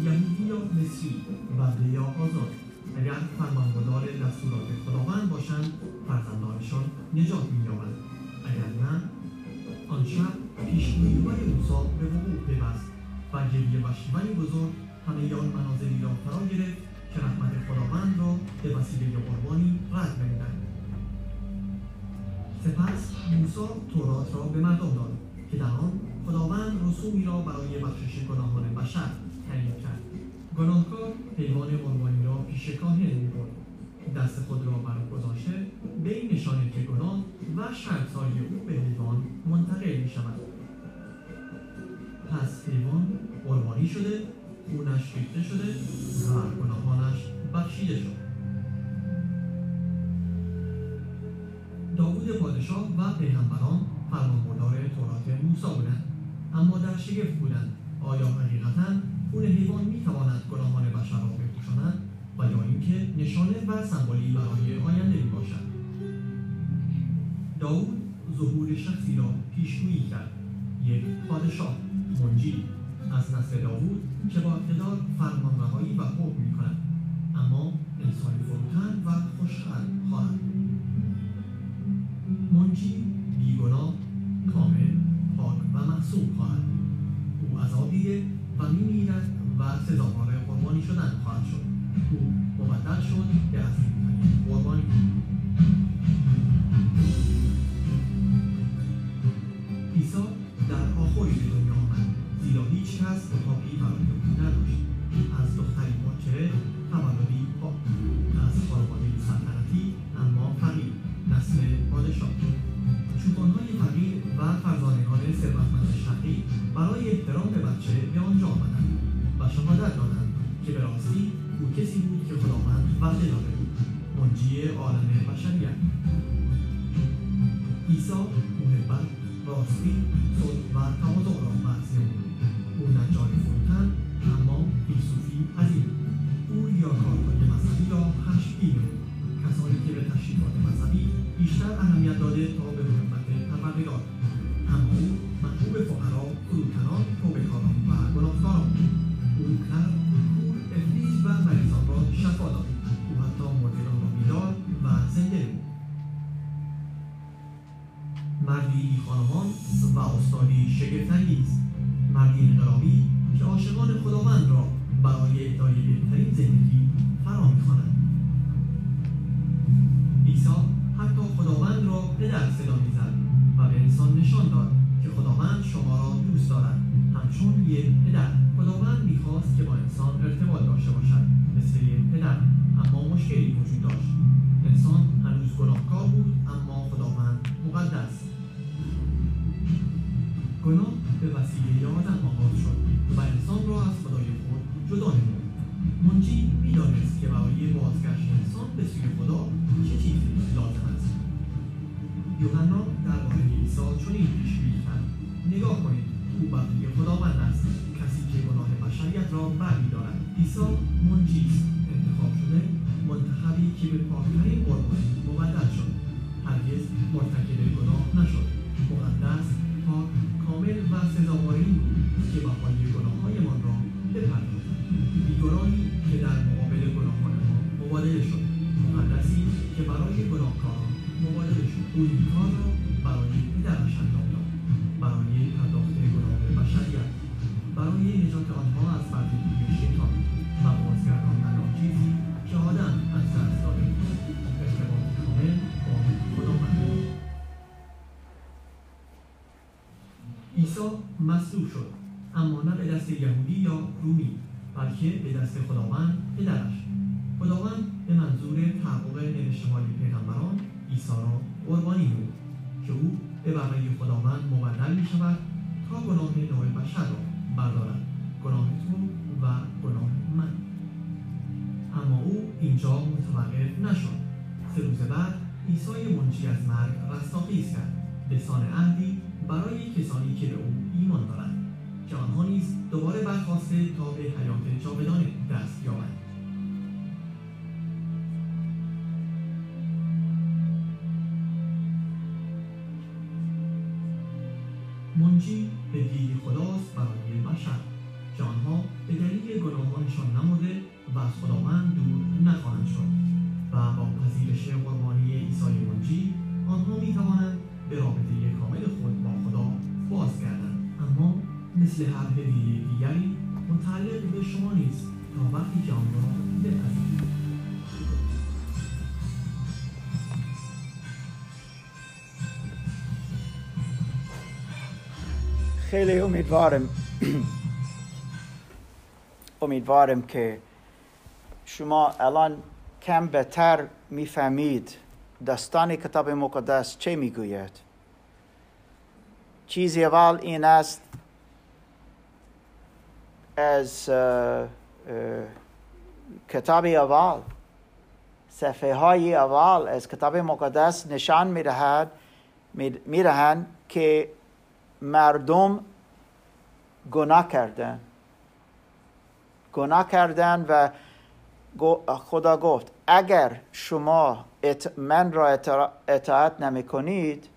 I: یهودی یا مصری بنده یا آزاد؟ اگر فرمانبردار دستورات خداوند باشند فرزندانشان نجات مییابند. اگر نه آن شب پیشگوییهای موسی به وقوع پیوست و گریه و شیون بزرگ همه آن منازلی را فرا گرفت که رحمت خداوند را به وسیله قربانی رد نمودند. سپس موسی تورات را به مردم داد که در آن خداوند رسومی را برای بخشش گناهان بشر تعیین کرد. گناهکار حیوان قربانی را پیش کاهن می‌برد. دست خود را بر گذاشته به این نشانه که گناه و شرمساری او به حیوان منتقل می شود پس حیوان قربانی شده خونش ریخته شده و گناهانش بخشیده شد. داوود پادشاه و پیغمبران فرمانبردار تورات موسی بودند. اما در شگفت بودند. آیا حقیقتا خون حیوان می‌تواند گناهان بشر را بپوشاند و یا اینکه نشانه و سمبولی برای آینده می باشد. داود ظهور شخصی را پیشگویی کرد. یک پادشاه منجی. از نسل داوود که با اقتدار فرمانروایی و حکم می کند اما انسانی فروتن و خوشخل خواهد منجی بیگناه کامل پاک و معصوم خواهد او دیده و میمیرد و سزاوار قربانی شدن خواهد شد. او مبدل شد به عظیمترین قربانی. عیسی در آخری به دنیا آمد. زیرا هیچ کس اتاقی برای او نداشت. از دختری باکره تولدی پاک از خانواده سلطنتی اما فقیر نسل پادشاه. چوپانهای فقیر فرزانگان ثروتمند شرقی برای احترام به بچه به آنجا آمدند و شهادت دادند که به راستی او کسی بود که خداوند وعده داده بود. منجی عالم بشریت. عیسی محبت راستی صلح و تواضع را نمود او نجار فروتن اما فیلسوفی عظیم. او ریاکارهای مذهبی را خشمگین نمود کسانی که به تشریفات مذهبی بیشتر اهمیت داده تا به محبت پروردگار مردی خانمان و استادی شگفتانگیز. مردی انقلابی که عاشقان خداوند را برای اهدای بهترین زندگی فرا می‌خواند. عیسی حتی خداوند را پدر صدا می‌زد و به انسان نشان داد که خداوند شما را دوست دارد. همچون یک پدر. خداوند می‌خواست که با انسان ارتباط داشته باشد. مثل یک پدر. اما مشکلی وجود داشت. انسان هنوز گناهکار بود اما خداوند مقدس. گناه به وسیله تنها باز شد و انسان را از خدای خود جدا نمود. منجی می‌دانست که برای بازگشت انسان به سوی خدا چه چیزی لازم است. یوحنا درباره عیسی چنین پیشگویی کرد نگاه کنید او بنده خداوند است. کسی که گناه بشریت را برمیدارد عیسی منجی است. انتخاب شده منتخبی که به پاکترین قربانی مبدل شد. هرگز مرتکب گناه نشد. مقدس پاک کامل و سزاواری که بهای گناههایمان را بپردازد بیگناهی که در مقابل گناهان ما مبادله شد. مقدسی که برای گناهکاران مبادله شد. او این کار را برای پدرش داد. برای پرداخت گناه بشریت. برای نجات آنها از بردگی شیطان. یهودی یا رومی بلکه به دست خداوند پدرش. خداوند به منظور تحقق نوشته های پیغمبران عیسی را قربانی نمود که او به برای خداوند مبدل می شود تا گناه نوع بشر را بردارد گناه تو و گناه من. اما او اینجا متوقف نشد. سه روز بعد عیسی منجی از مرگ رستاخیز کرد. به سان عهدی برای کسانی که به او ایمان دارند. که آنها نیز دوباره برخواسته تا به حیات جاودانه دست یابند. منجی به دید خداست برای بشر. که آنها به دلیل گناهانشان نمرده و از خداوند دور نخواهند شد و با پذیرش قربانی عیسی منجی آنها می توانند به رابطه کامل خود با خدا بازگردند. مثل هر هدیه دیگری متعلق به شما نیست تا وقتی که آن را بپذیرید.
A: خیلی امیدوارم امیدوارم که شما الان کم بهتر می‌فهمید داستان کتاب مقدس چه می‌گوید. چیزی اول این است از کتاب اول صفحه های اول از کتاب مقدس نشان می‌دهد می‌دهند که مردم گناه کردن گناه کردن و خدا گفت اگر شما من را اطاع- اطاعت نمی کنید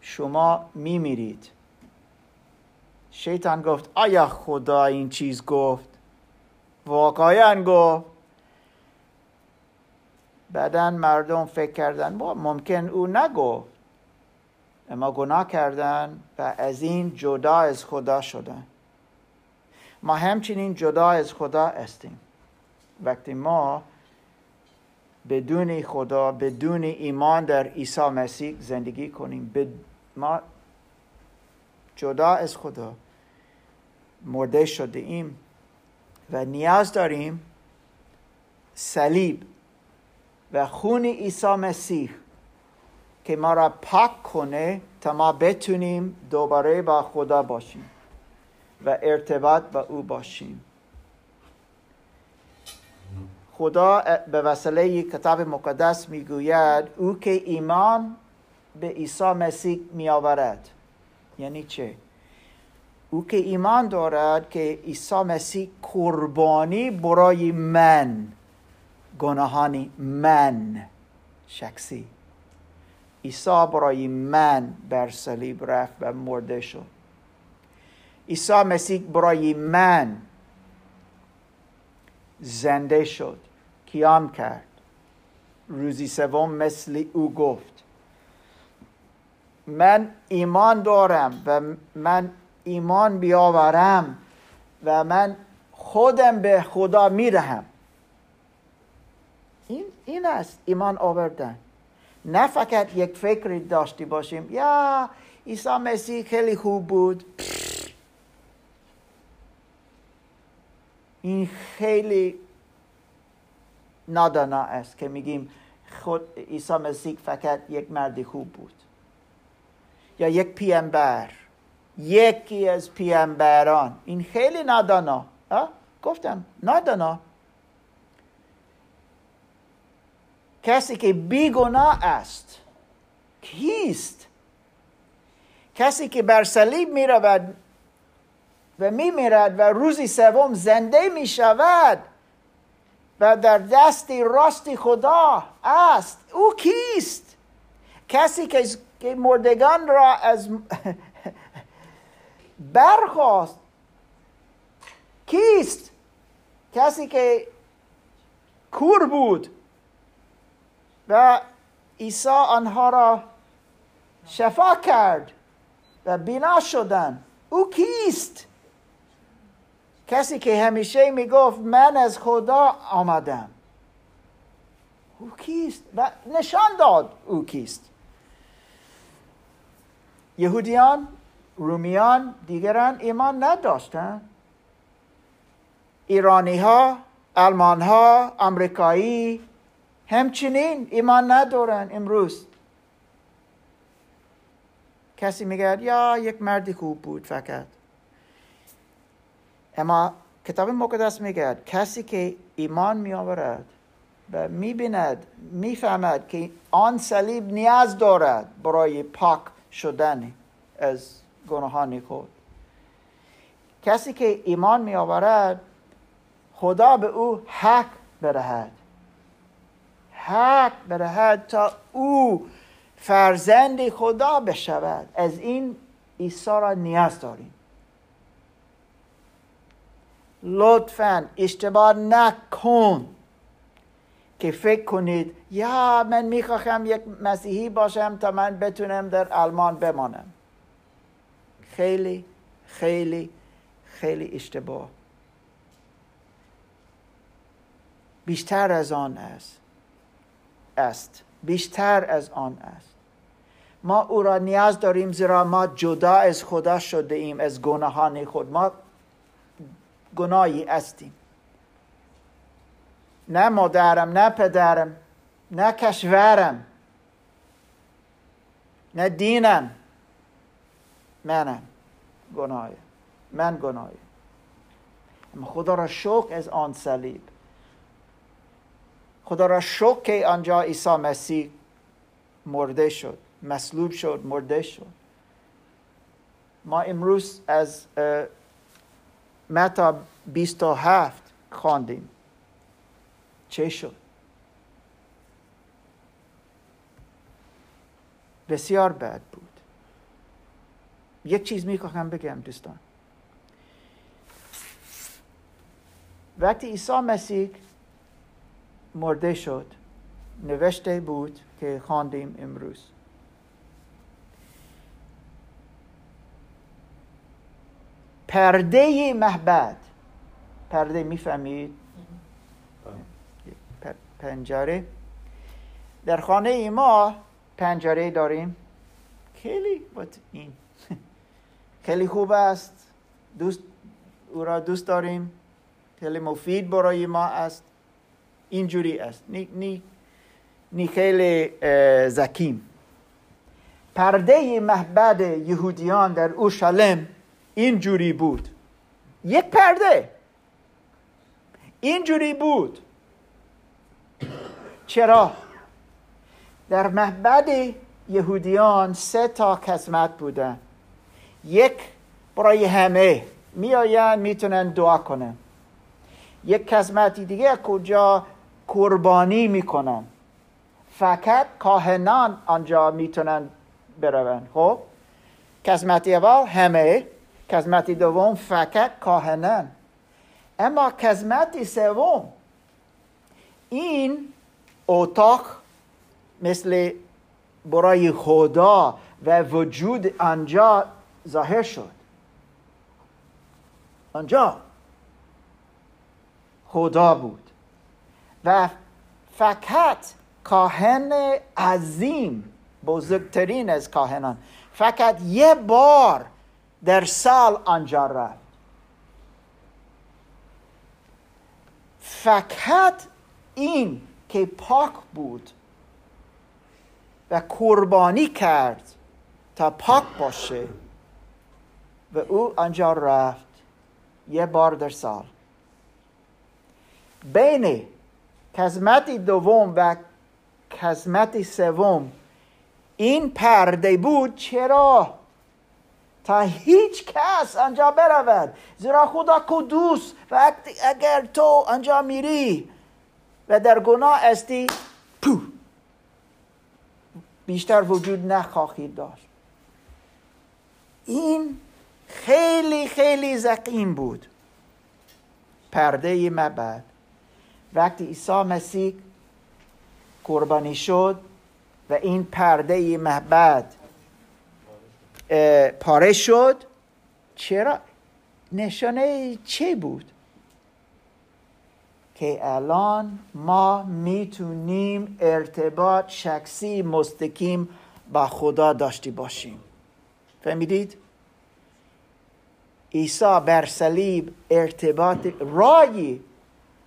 A: شما می میرید شیطان گفت آیا خدا این چیز گفت؟ واقعا گفت. بعدا مردم فکر کردن ممکن او نگفت. اما گناه کردن و از این جدا از خدا شدن. ما همچنین جدا از خدا هستیم. وقتی ما بدون خدا بدون ایمان در عیسی مسیح زندگی کنیم ما جدا از خدا. مرده شده ایم و نیاز داریم صلیب و خون عیسی مسیح که ما را پاک کنه تا ما بتونیم دوباره با خدا باشیم و ارتباط با او باشیم. خدا به وسیله کتاب مقدس می‌گوید او که ایمان به عیسی مسیح می آورد یعنی چه؟ او که ایمان دارد که عیسی مسیح قربانی برای من گناهانی من شخصی. عیسی برای من بر صلیب رفت و مرده شد. عیسی مسیح برای من زنده شد. قیام کرد؟ روزی سوم مثل او گفت من ایمان دارم و من ایمان بیاورم و من خودم به خدا می‌دهم. این این است ایمان آوردن. نه فقط یک فکری داشته باشیم یا عیسی مسیح خیلی خوب بود. این خیلی نادانا است که میگیم خود عیسی مسیح فقط یک مرد خوب بود. یا یک پیامبر یکی از پیامبران این خیلی نادانا؟ گفتم نادانا. کسی که بیگناه است. کیست؟ کسی که بر صلیب می رود و می میرد و روزی سوم زنده می شود و در دستی راستی خدا است. او کیست؟ کسی که که مردگان را از برخواست کیست؟ کسی که کور بود و عیسی آنها را شفا کرد و بینا شدن. او کیست؟ کسی که همیشه می‌گفت من از خدا آمدم. او کیست؟ و نشان داد او کیست. یهودیان رومیان دیگران ایمان نداشتند ایرانی ها آلمان ها امریکایی همچنین ایمان ندارن امروز. کسی میگه یا یک مردی خوب بود فقط. اما کتاب مقدس میگه کسی که ایمان می آورد و می‌بیند می‌فهمد که آن صلیب نیاز دارد برای پاک شدن از گناهان خود کسی که ایمان می آورد خدا به او حق بدهد حق بدهد تا او فرزند خدا بشود. از این عیسی را نیاز داریم. لطفا اشتباه نکن. که فکر کنید یا من می‌خواهم یک مسیحی باشم تا من بتونم در آلمان بمانم. خیلی خیلی خیلی اشتباه. بیشتر از آن است. است. بیشتر از آن است. ما او را نیاز داریم زیرا ما جدا از خدا شده ایم از گناهان خود. ما گناهی هستیم. نه مادرم نه پدرم نه کشورم نه دینم. منم گناهی من گناهی. اما خدا را شکر از آن صلیب. خدا را شکر که آنجا عیسی مسیح مرده شد مصلوب شد مرده شد. ما امروز از متا 27 خواندیم. چه شد بسیار بد بود. یک چیز می‌خواهم بگم دوستان. وقتی عیسی مسیح مرده شد نوشته بود که خواندیم امروز. پرده محبت. پرده می‌فهمید پنجره. در خانه ما پنجره داریم. خیلی این. خیلی خوب است. دوست او را دوست داریم. خیلی مفید برای ما است. اینجوری است. نی, نی, نی خیلی زکیم پرده محبت یهودیان در اورشلیم اینجوری بود. یک پرده. اینجوری بود. چرا؟ در محبد یهودیان سه تا قسمت بودن. یک برای همه میآیند می‌تونن دعا کنن. یک قسمتی دیگه کجا قربانی می‌کنن. فقط کاهنان آنجا می‌تونن بروند. خب؟ قسمتی اول همه قسمتی دوم فقط کاهنان. اما قسمتی سوم این اتاق مثل برای خدا و وجود آنجا ظاهر شد. آنجا خدا بود. و فقط کاهن عظیم بزرگترین از کاهنان فقط یه بار در سال آنجا رفت. فقط این که پاک بود و قربانی کرد تا پاک باشه. و او آنجا رفت یه بار در سال. بین قسمت دوم و قسمت سوم این پرده بود چرا؟ تا هیچ کس آنجا برود. زیرا خدا قدوس و اگر تو آنجا میری و در گناه استی پو. بیشتر وجود نخواهید داشت. این خیلی خیلی زقیم بود. پرده مبد. وقتی عیسی مسیح قربانی شد و این پرده محبت پاره شد چرا؟ نشانه چه بود؟ که الان ما می‌تونیم ارتباط شخصی مستقیم با خدا داشتی باشیم. فهمیدید؟ عیسی بر صلیب ارتباط رایی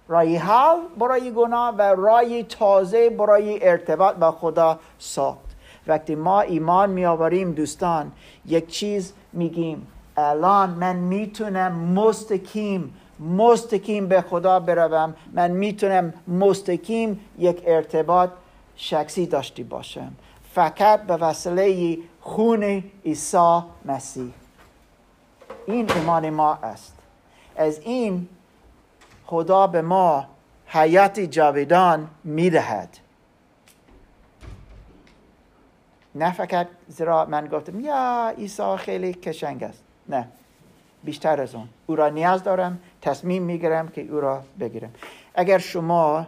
A: رای حل برای گناه و رای تازه برای ارتباط با خدا ساخت. وقتی ما ایمان می آوریم دوستان یک چیز میگیم. الان من می‌تونم مستقیم مستقیم به خدا بروم. من می‌تونم مستقیم یک ارتباط شخصی داشتی باشم. فقط به وسیله خون عیسی مسیح. این ایمان ما است. از این خدا به ما حیات جاویدان می‌دهد. نه فقط زیرا من گفتم یا عیسی خیلی کشنگ است. نه. بیشتر از اون. او را نیاز دارم تصمیم می‌گیرم که او را بگیرم. اگر شما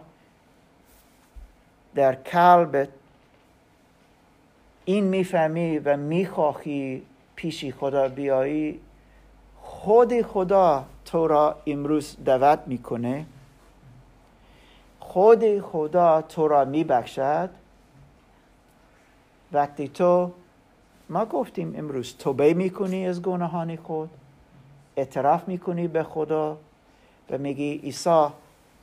A: در قلبت این می‌فهمی و می‌خواهی پیشی خدا بیایی خود خدا تو را امروز دعوت می‌کنه. خود خدا تو را میبخشد. وقتی تو ما گفتیم امروز توبه می‌کنی از گناهان خود. اعتراف می‌کنی به خدا و میگی عیسی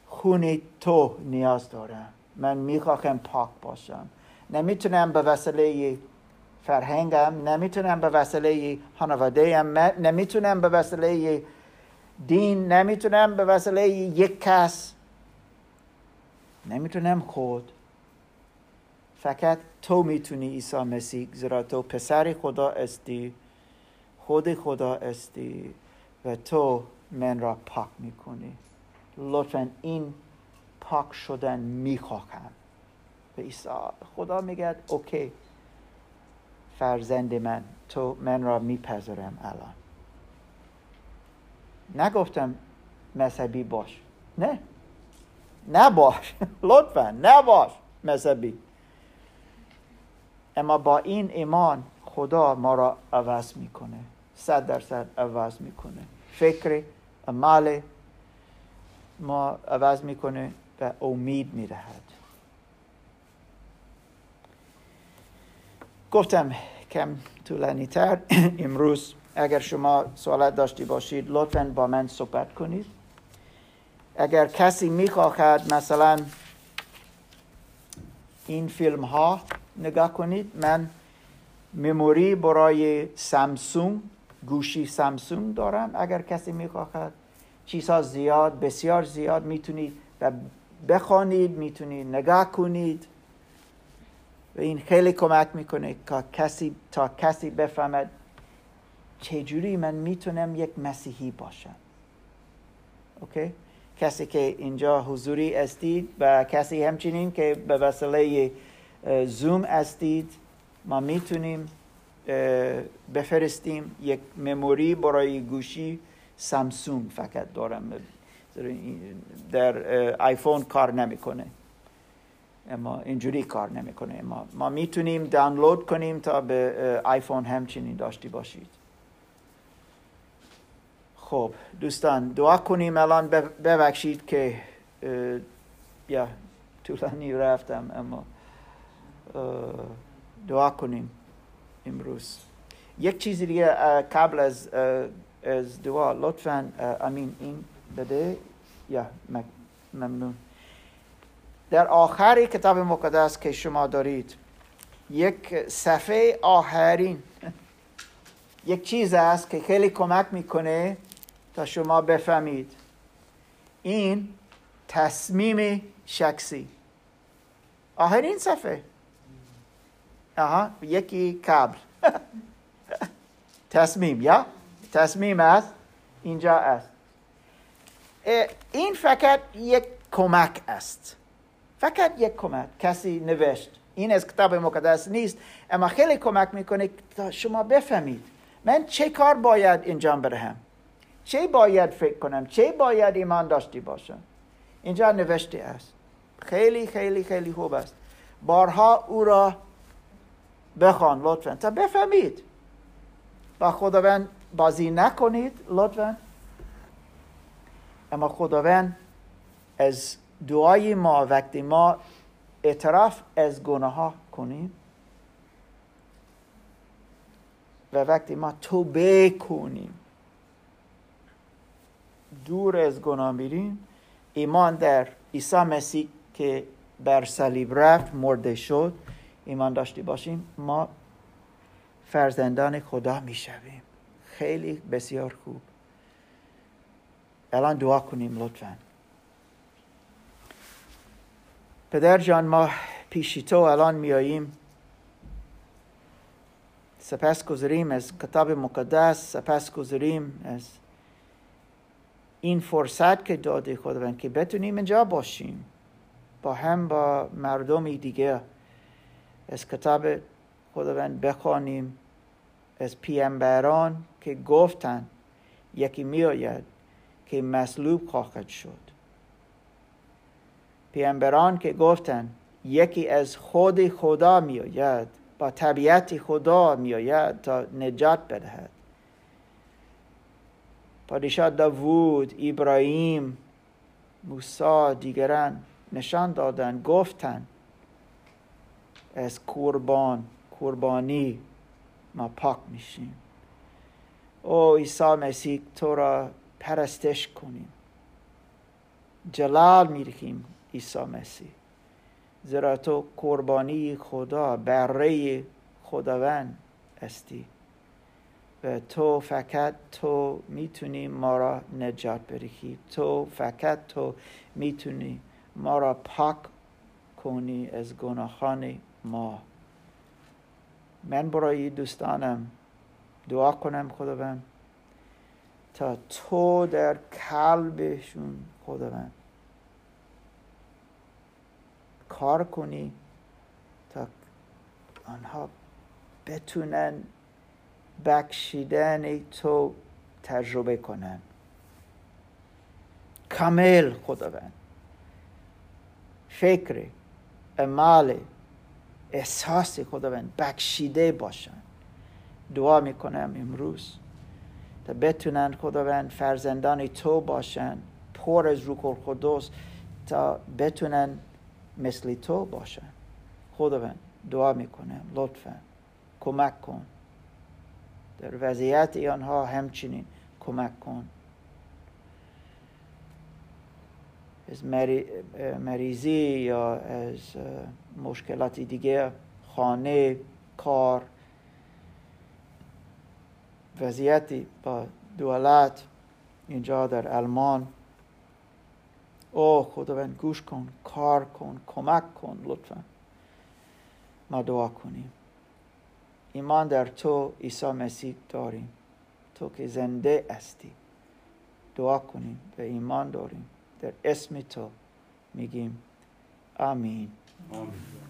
A: خون تو نیاز دارم. من می‌خواهم پاک باشم. نمی‌تونم به وسیله فرهنگم نمی‌تونم به وسیله خانواده نمی‌تونم به وسیله دین نمی‌تونم به وسیله یک کس. نمی‌تونم خود. فقط تو می‌تونی عیسی مسیح زیرا تو پسر خدا استی خود خدا استی و تو من را پاک می‌کنی. لطفا این پاک شدن می‌خواهم. به عیسی خدا میگه اوکی. فرزند من تو من را میپذرم الان. نگفتم مذهبی باش. نه. نباش. لطفا نباش مذهبی. اما با این ایمان خدا ما را عوض می‌کنه. صد درصد عوض می‌کنه. فکر عمل ما عوض می‌کنه و امید می‌دهد گفتم کم طولانی تر امروز اگر شما سوالات داشتی باشید لطفا با من صحبت کنید. اگر کسی می‌خواهد مثلا این فیلم ها نگاه کنید من مموری برای سامسونگ گوشی سامسونگ دارم اگر کسی می‌خواهد چیزها زیاد بسیار زیاد می‌تونید بخوانید می‌تونید نگاه کنید. و این خیلی کمک می‌کنه که کسی تا کسی بفهمد چجوری من می‌تونم یک مسیحی باشم. اوکی؟ کسی که اینجا حضوری استید و کسی همچنین که به وسیله زوم استید ما می‌تونیم بفرستیم یک مموری برای گوشی سامسونگ فقط دارم. در آیفون کار نمی‌کنه. اما اینجوری کار نمی‌کنه. ما ما می‌تونیم دانلود کنیم تا به آیفون همچنین داشتی باشید. خب دوستان دعا کنیم الان ببخشید که یا طولانی رفتم اما دعا کنیم. امروز. یک چیز دیگه قبل از از دعا لطفا امین این بده؟ یا ممنون. در آخر کتاب مقدس که شما دارید یک صفحه آخرین یک چیز است که خیلی کمک می‌کنه تا شما بفهمید. این تصمیم شخصی. آخرین صفحه. آها یکی قبل تصمیم یا تصمیم است اینجا است این فقط یک کمک است فقط یک کمک کسی نوشت این از کتاب مقدس نیست اما خیلی کمک می‌کنه تا شما بفهمید من چه کار باید انجام بدهم چه باید فکر کنم چه باید ایمان داشتی باشم اینجا نوشته است خیلی خیلی خیلی خوب است بارها او را بخوان لطفا. تا بفهمید. با خداوند بازی نکنید لطفا. اما خداوند از دعای ما وقتی ما اعتراف از گناه ها کنیم و وقتی ما توبه کنیم دور از گناه میریم. ایمان در عیسی مسیح که بر صلیب رفت مرده شد. ایمان داشتی باشیم ما فرزندان خدا می‌شویم. خیلی بسیار خوب. الان دعا کنیم لطفا. پدر جان ما پیشی تو الان میاییم سپس گذاریم از کتاب مقدس سپس گذاریم از این فرصت که داده خداوند که بتونیم اینجا باشیم. با هم با مردمی دیگه. از کتاب خداوند بخوانیم از پیامبران که گفتن یکی میآید که مصلوب خواهد شد. پیامبران که گفتن یکی از خود خدا میآید با طبیعت خدا میآید تا نجات بدهد. پادشاه داوود ابراهیم موسی دیگران نشان دادن گفتن از قربان قربانی ما پاک میشیم. او عیسی مسیح تو را پرستش کنیم. جلال میرخیم عیسی مسیح. زیرا تو قربانی خدا بره خداوند هستی. و تو فقط تو می‌تونی ما را نجات برخی تو فقط تو می‌تونی ما را پاک کنی از گناهان ما. من برای دوستانم دعا کنم خداوند تا تو در قلبشون خداوند کار کنی تا آنها بتونن بخشیدن تو تجربه کنن. کامل خداوند. فکر عمل احساس خداوند بخشیده باشن. دعا می‌کنم امروز تا بتونن خداوند فرزندان تو باشن پر از روح القدس تا بتونن مثل تو باشن. خداوند دعا می‌کنم لطفا کمک کن. در وضعیت آنها همچنین کمک کن. از مریضی یا از مشکلات دیگه خانه کار وضعیتی با دولت اینجا در آلمان. او خداوند گوش کن کار کن کمک کن لطفا. ما دعا کنیم. ایمان در تو عیسی مسیح داریم. تو که زنده هستی. دعا کنیم. و ایمان داریم. در اسم تو میگیم. آمین.
D: آمین.